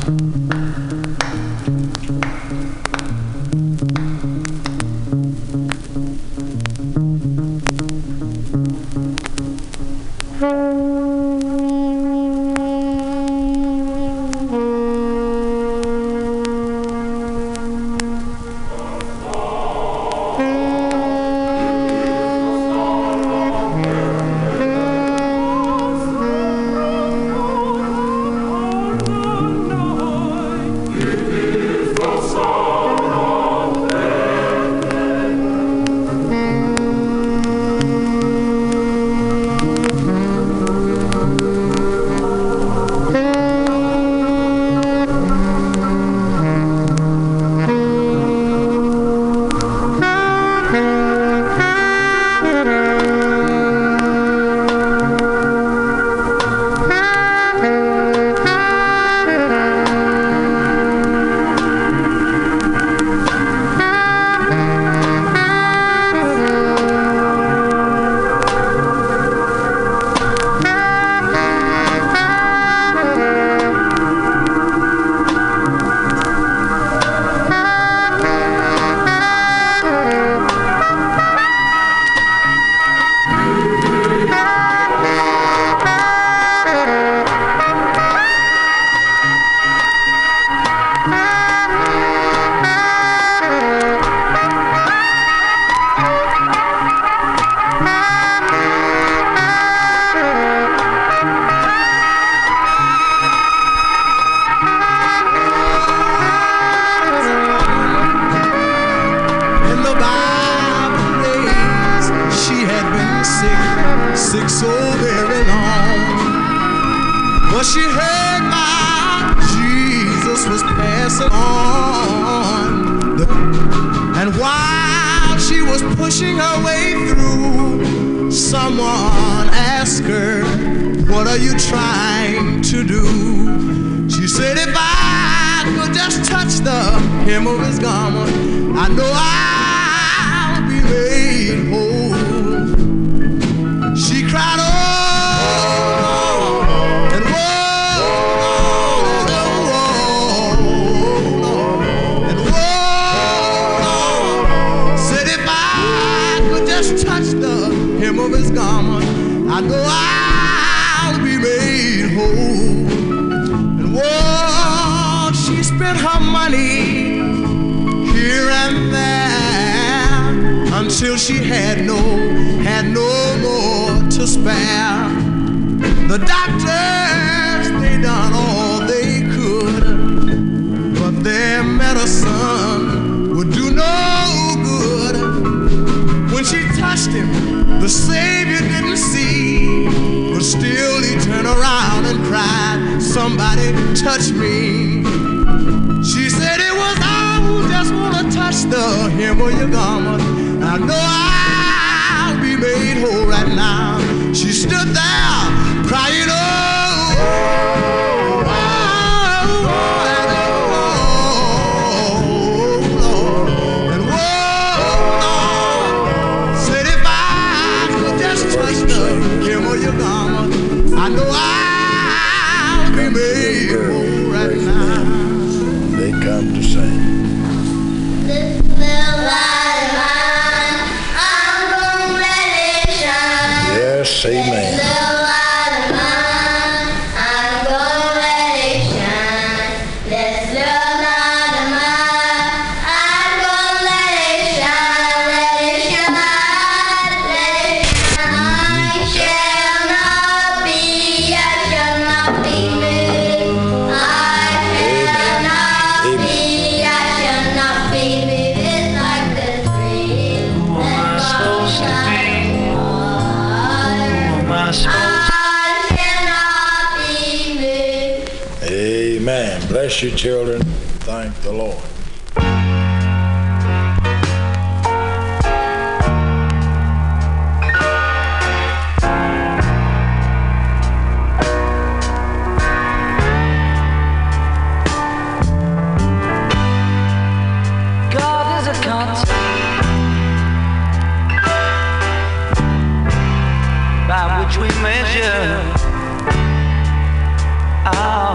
Which we measure. Our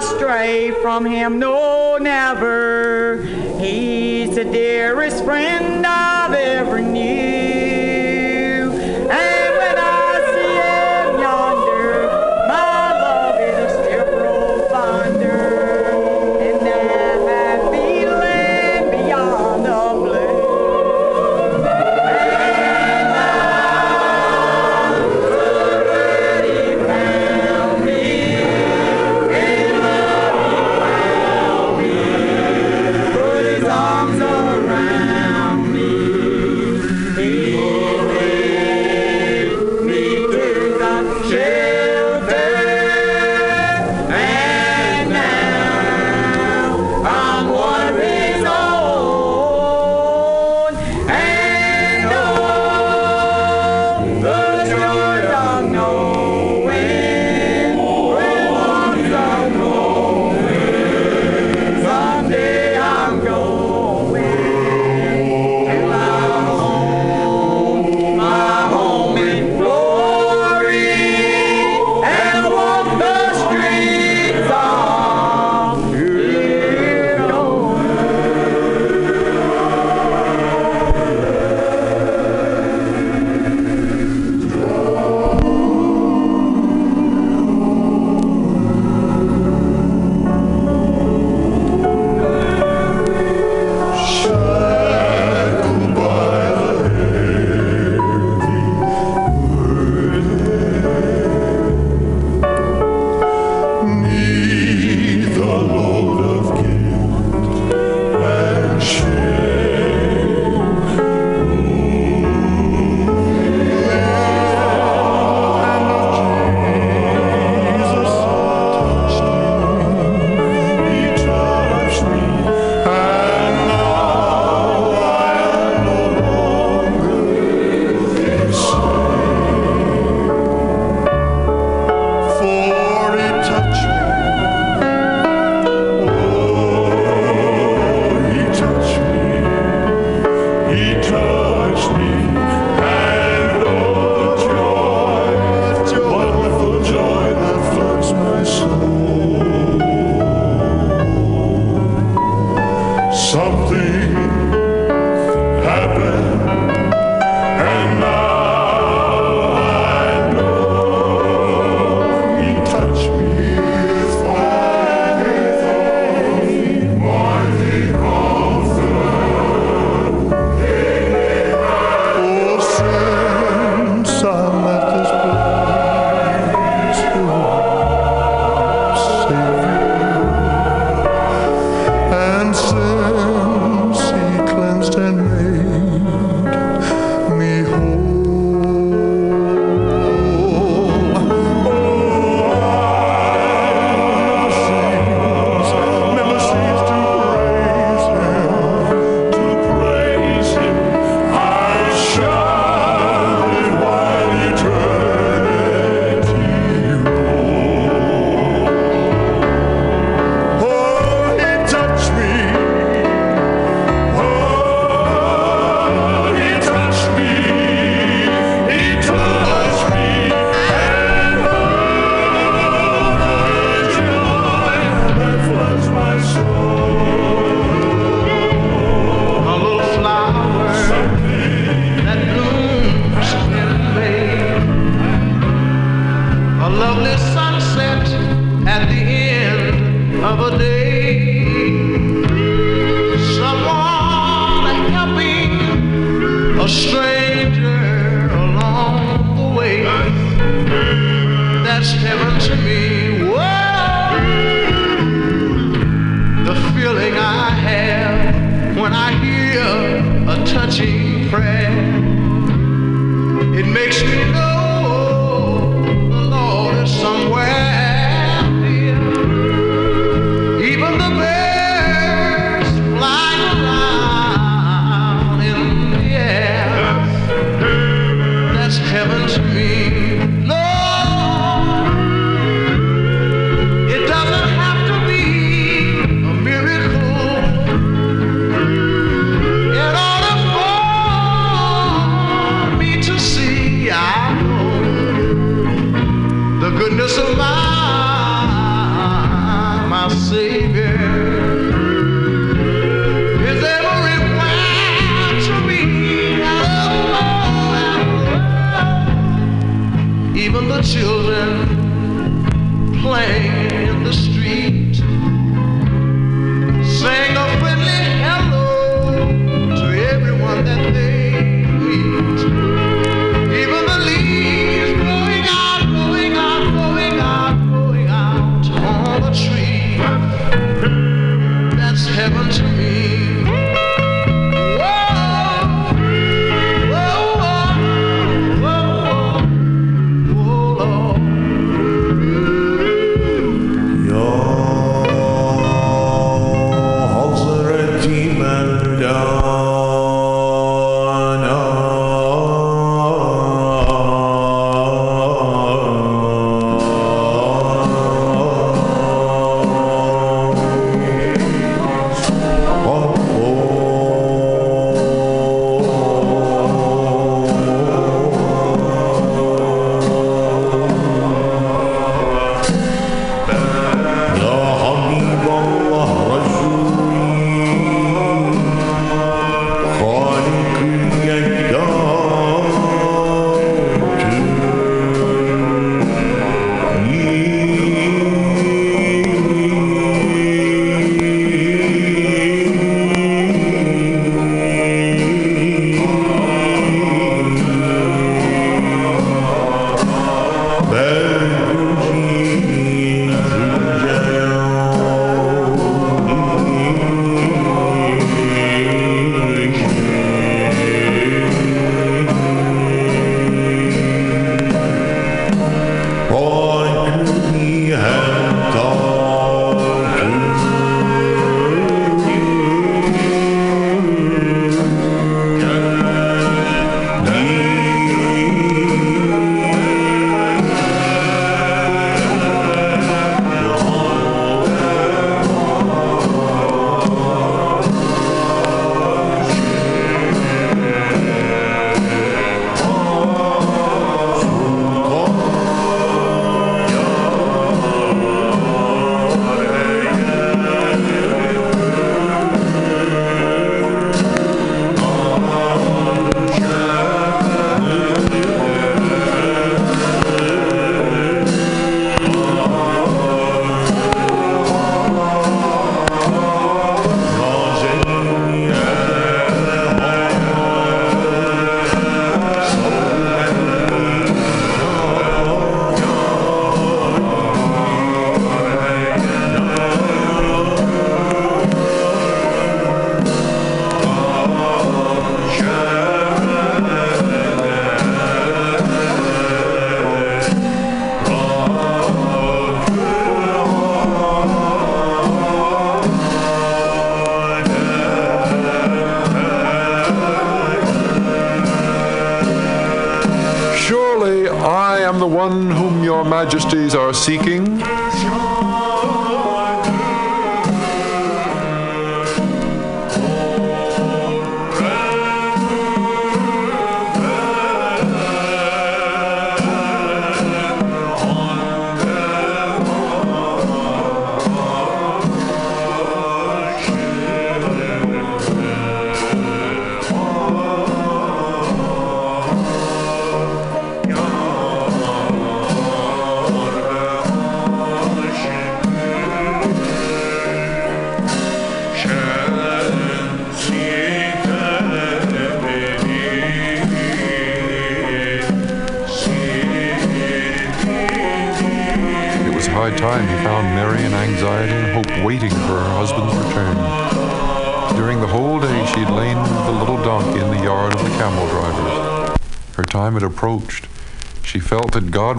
astray from him, no, never. He's the dearest friend I've ever knew.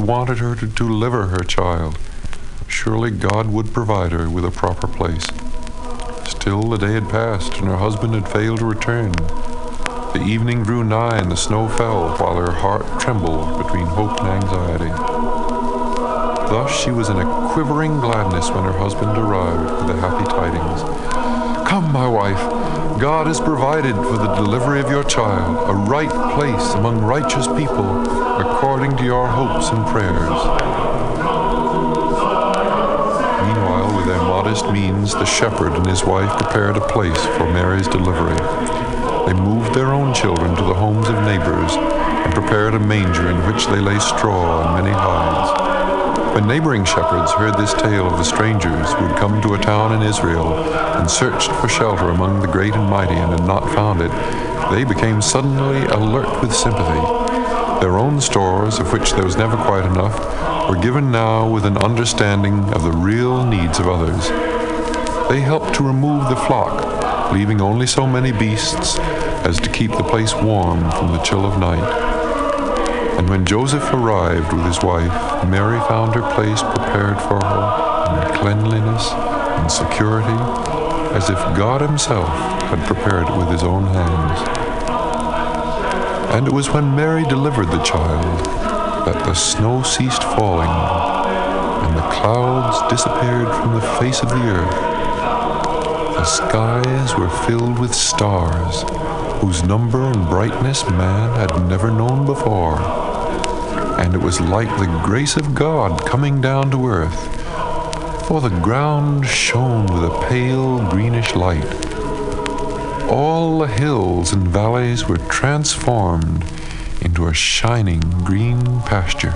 Wanted her to deliver her child. Surely God would provide her with a proper place. Still, the day had passed, and her husband had failed to return. The evening drew nigh, and the snow fell, while her heart trembled between hope and anxiety. Thus she was in a quivering gladness when her husband arrived with the happy tidings. Come, my wife, God has provided for the delivery of your child a right place among righteous people, according to your hopes and prayers. Meanwhile, with their modest means, the shepherd and his wife prepared a place for Mary's delivery. They moved their own children to the homes of neighbors and prepared a manger in which they lay straw and many hides. When neighboring shepherds heard this tale of the strangers who had come to a town in Israel and searched for shelter among the great and mighty and had not found it, they became suddenly alert with sympathy. Their own stores, of which there was never quite enough, were given now with an understanding of the real needs of others. They helped to remove the flock, leaving only so many beasts as to keep the place warm from the chill of night. And when Joseph arrived with his wife, Mary found her place prepared for her in cleanliness and security, as if God Himself had prepared it with His own hands. And it was when Mary delivered the child that the snow ceased falling and the clouds disappeared from the face of the earth. The skies were filled with stars, whose number and brightness man had never known before. And it was like the grace of God coming down to earth, for the ground shone with a pale greenish light. All the hills and valleys were transformed into a shining green pasture.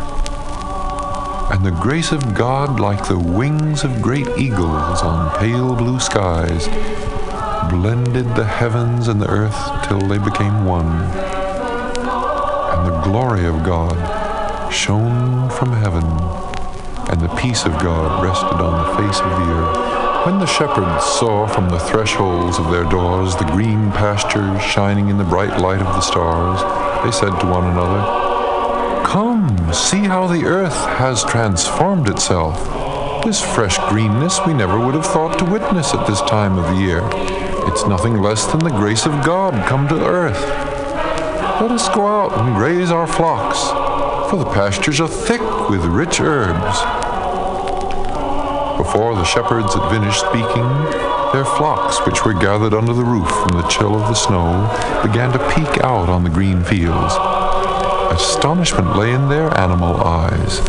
And the grace of God, like the wings of great eagles on pale blue skies, blended the heavens and the earth till they became one. And the glory of God shone from heaven, and the peace of God rested on the face of the earth. When the shepherds saw from the thresholds of their doors the green pastures shining in the bright light of the stars, they said to one another, Come, see how the earth has transformed itself. This fresh greenness we never would have thought to witness at this time of the year. It's nothing less than the grace of God come to earth. Let us go out and graze our flocks, for the pastures are thick with rich herbs. Before the shepherds had finished speaking, their flocks, which were gathered under the roof from the chill of the snow, began to peek out on the green fields. Astonishment lay in their animal eyes.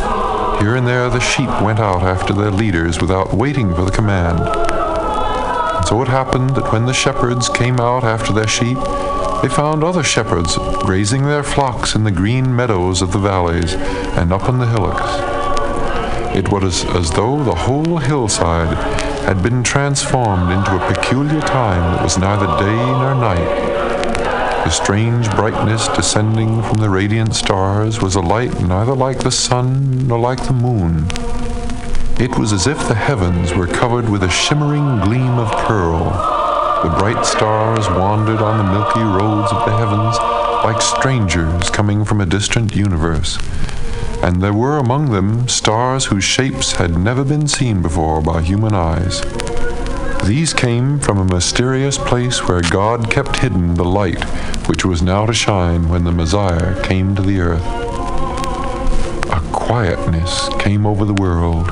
Here and there the sheep went out after their leaders without waiting for the command. And so it happened that when the shepherds came out after their sheep, they found other shepherds grazing their flocks in the green meadows of the valleys and up on the hillocks. It was as though the whole hillside had been transformed into a peculiar time that was neither day nor night. The strange brightness descending from the radiant stars was a light neither like the sun nor like the moon. It was as if the heavens were covered with a shimmering gleam of pearl. The bright stars wandered on the milky roads of the heavens like strangers coming from a distant universe and there were among them stars whose shapes had never been seen before by human eyes. These came from a mysterious place where God kept hidden the light which was now to shine when the Messiah came to the earth. A quietness came over the world.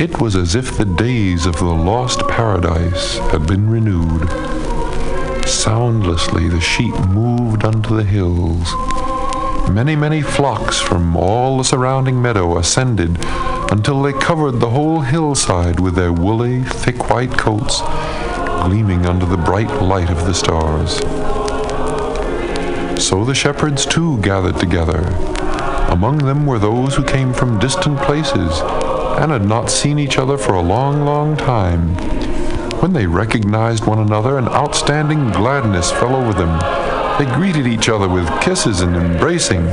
It was as if the days of the lost paradise had been renewed. Soundlessly the sheep moved unto the hills. Many, many flocks from all the surrounding meadow ascended until they covered the whole hillside with their woolly, thick white coats, gleaming under the bright light of the stars. So the shepherds too gathered together. Among them were those who came from distant places and had not seen each other for a long, long time. When they recognized one another, an outstanding gladness fell over them. They greeted each other with kisses and embracing.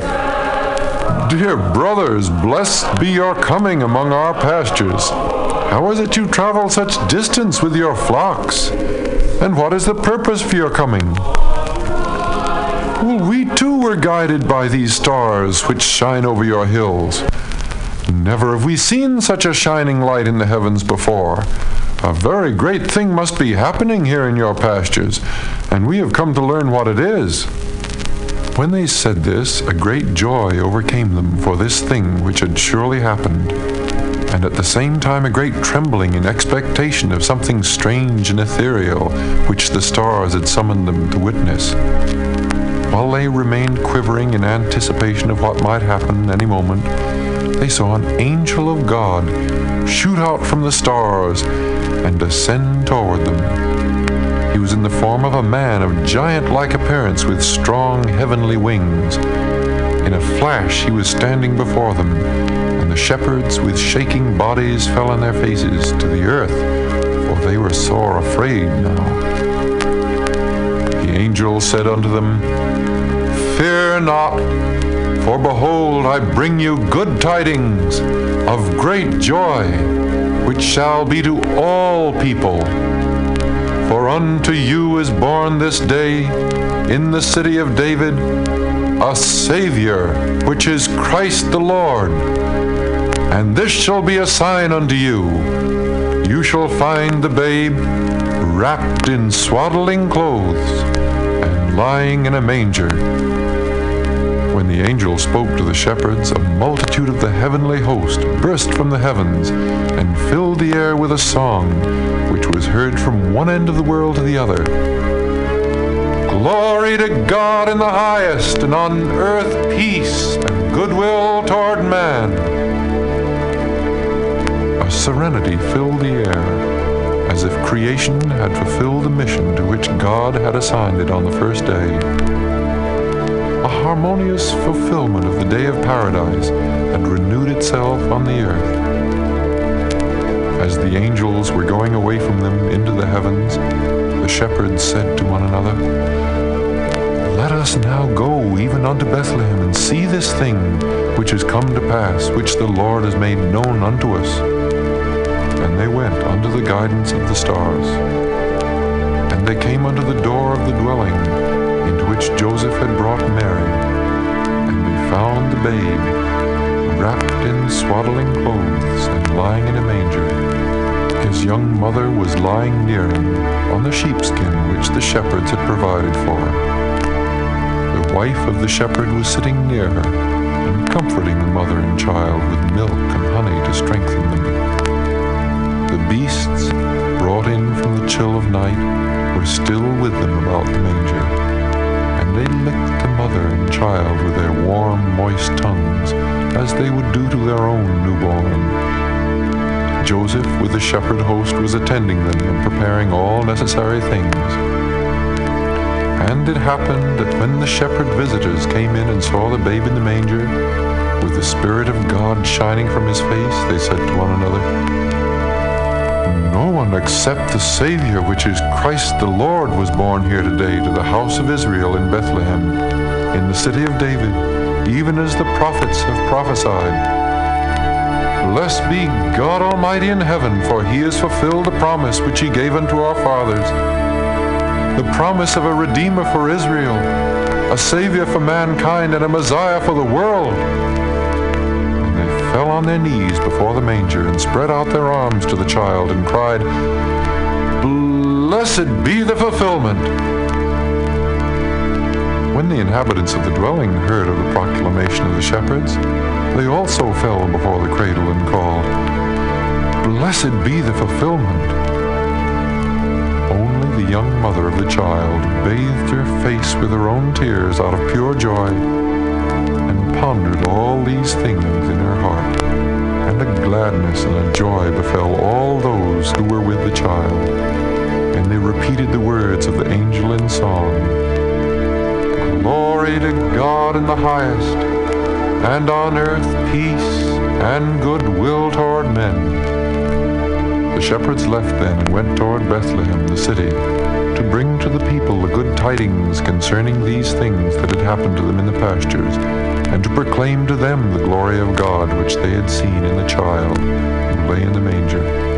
Dear brothers, blessed be your coming among our pastures. How is it you travel such distance with your flocks? And what is the purpose for your coming? Well, we too were guided by these stars which shine over your hills. Never have we seen such a shining light in the heavens before. A very great thing must be happening here in your pastures, and we have come to learn what it is. When they said this, a great joy overcame them for this thing which had surely happened, and at the same time a great trembling in expectation of something strange and ethereal which the stars had summoned them to witness. While they remained quivering in anticipation of what might happen any moment, they saw an angel of God shoot out from the stars and descend toward them. He was in the form of a man of giant like appearance with strong heavenly wings. In a flash, he was standing before them, and the shepherds with shaking bodies fell on their faces to the earth, for they were sore afraid now. The angel said unto them, Fear not, for behold, I bring you good tidings of great joy, which shall be to all people. For unto you is born this day in the city of David a Savior, which is Christ the Lord. And this shall be a sign unto you. You shall find the babe wrapped in swaddling clothes and lying in a manger. When the angel spoke to the shepherds, a multitude of the heavenly host burst from the heavens and filled the air with a song, which was heard from one end of the world to the other. Glory to God in the highest, and on earth peace and goodwill toward man. A serenity filled the air, as if creation had fulfilled the mission to which God had assigned it on the first day. Harmonious fulfillment of the day of paradise had renewed itself on the earth. As the angels were going away from them into the heavens, the shepherds said to one another, Let us now go even unto Bethlehem and see this thing which has come to pass, which the Lord has made known unto us. And they went under the guidance of the stars. And they came unto the door of the dwelling which Joseph had brought Mary. And they found the babe wrapped in swaddling clothes and lying in a manger. His young mother was lying near him on the sheepskin which the shepherds had provided for her. The wife of the shepherd was sitting near her and comforting the mother and child with milk and honey to strengthen them. The beasts, brought in from the chill of night, were still with them about the manger, they licked the mother and child with their warm, moist tongues, as they would do to their own newborn. Joseph, with the shepherd host, was attending them and preparing all necessary things. And it happened that when the shepherd visitors came in and saw the babe in the manger, with the Spirit of God shining from his face, they said to one another, No one except the Savior, which is Christ the Lord, was born here today to the house of Israel in Bethlehem, in the city of David, even as the prophets have prophesied. Blessed be God Almighty in heaven, for he has fulfilled the promise which he gave unto our fathers. The promise of a Redeemer for Israel, a Savior for mankind, and a Messiah for the world. Fell on their knees before the manger and spread out their arms to the child and cried, Blessed be the fulfillment. When the inhabitants of the dwelling heard of the proclamation of the shepherds, they also fell before the cradle and called, Blessed be the fulfillment. Only the young mother of the child bathed her face with her own tears out of pure joy pondered all these things in her heart. And a gladness and a joy befell all those who were with the child. And they repeated the words of the angel in song. Glory to God in the highest, and on earth peace and goodwill toward men. The shepherds left then and went toward Bethlehem, the city, to bring to the people the good tidings concerning these things that had happened to them in the pastures, and to proclaim to them the glory of God which they had seen in the child who lay in the manger.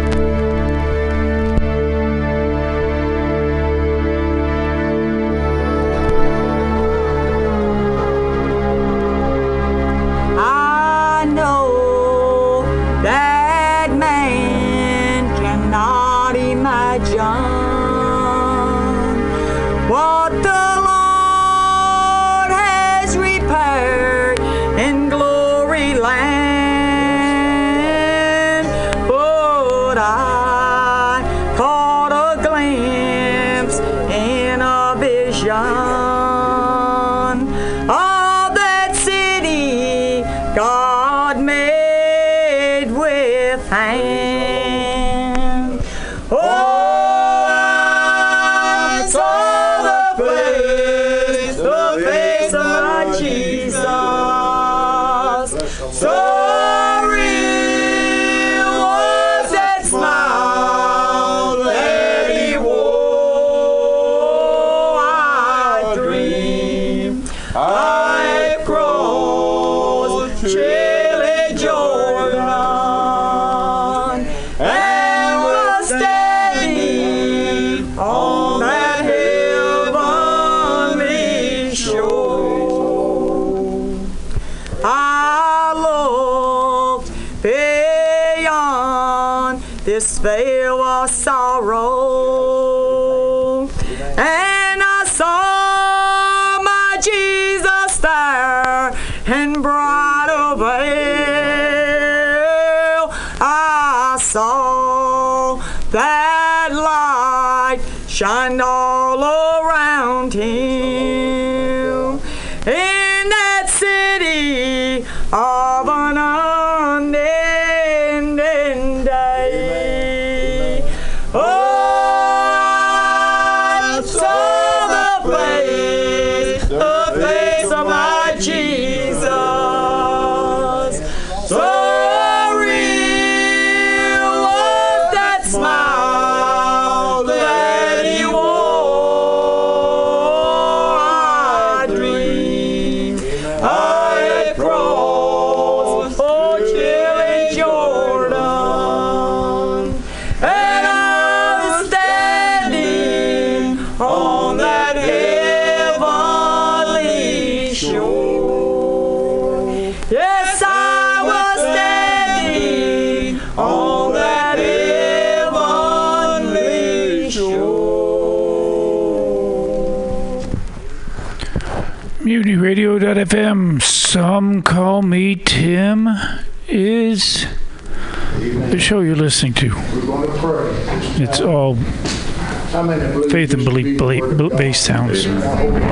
FM. Some call me Tim. Is the show you're listening to? It's all faith and belief, belief, based sounds. Amen.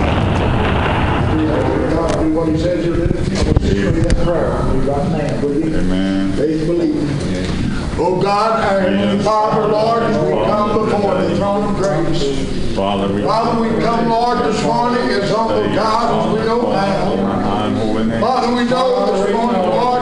Faith, belief. Oh God, our Father, Lord, we come before the throne of grace. Father, we Father, we come, Lord, this morning as humble God as we know now. Father, we know this morning, Lord,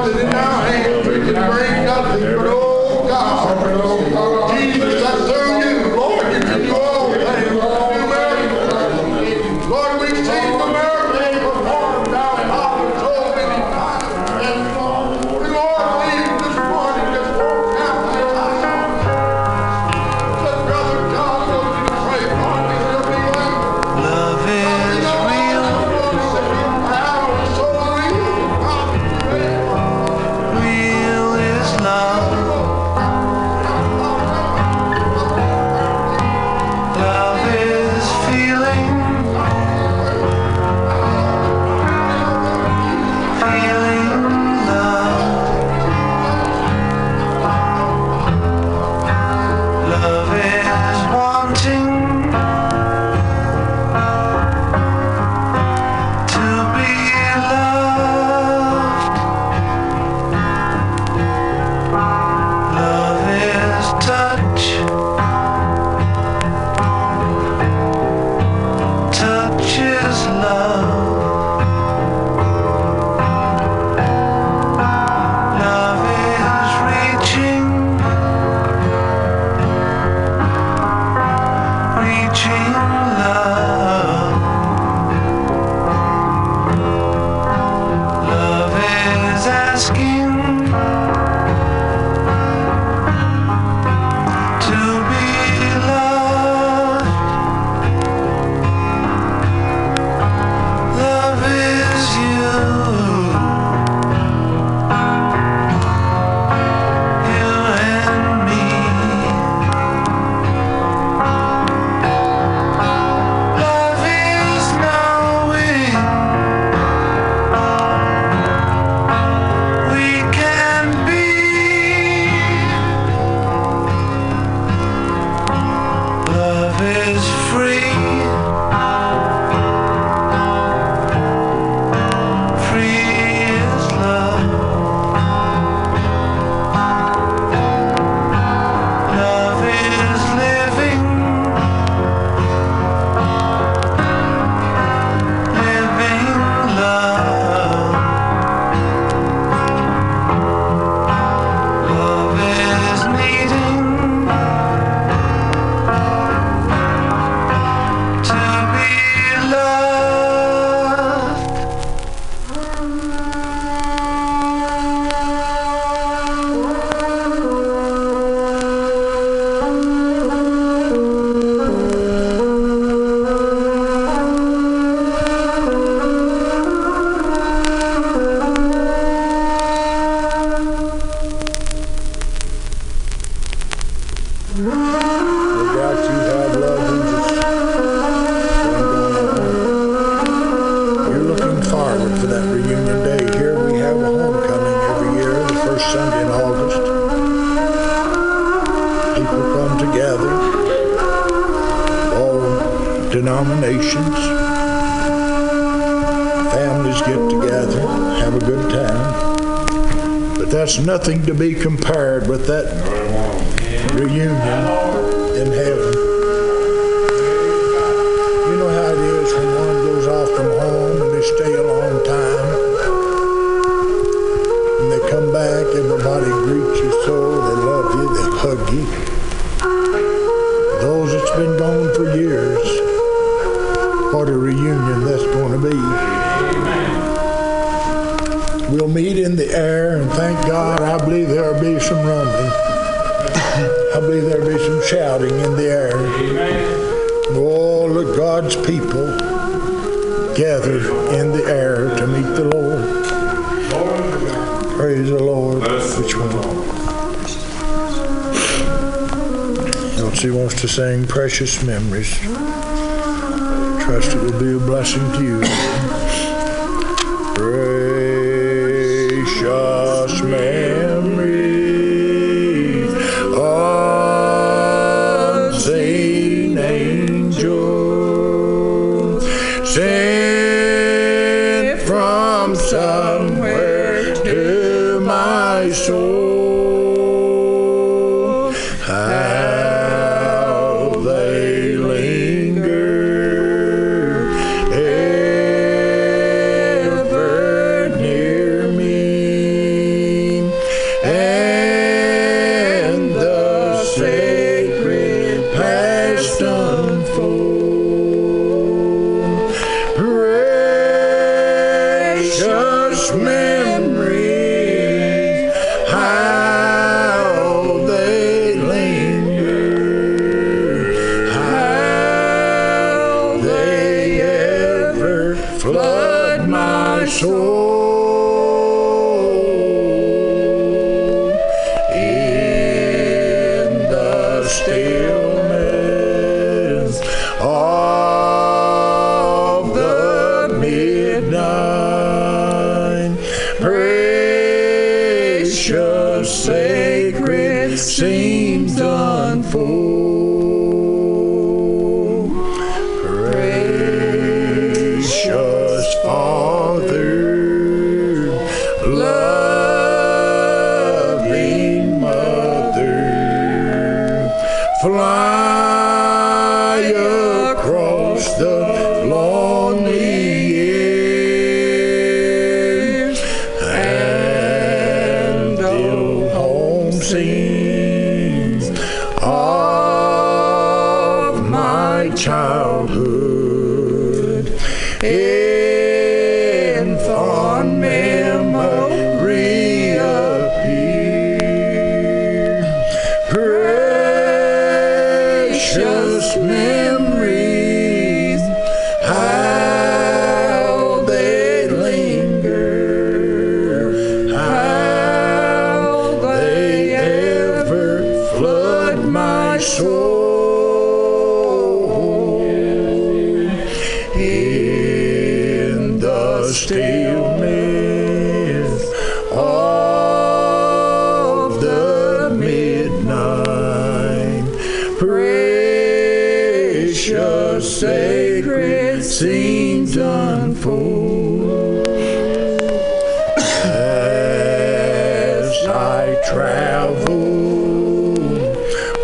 in heaven. You know how it is when one goes off from home and they stay a long time. When they come back, everybody greets you so, they love you, they hug you. Those that's been gone for years, what a reunion that's going to be. We'll meet in the air, and thank God, I believe there'll be some rumbling. I believe there'll be some shouting in the air. All of God's people gathered in the air to meet the Lord. Praise the Lord. Which one? Elsie wants to sing Precious Memories. Trust it will be a blessing to you. Precious memories,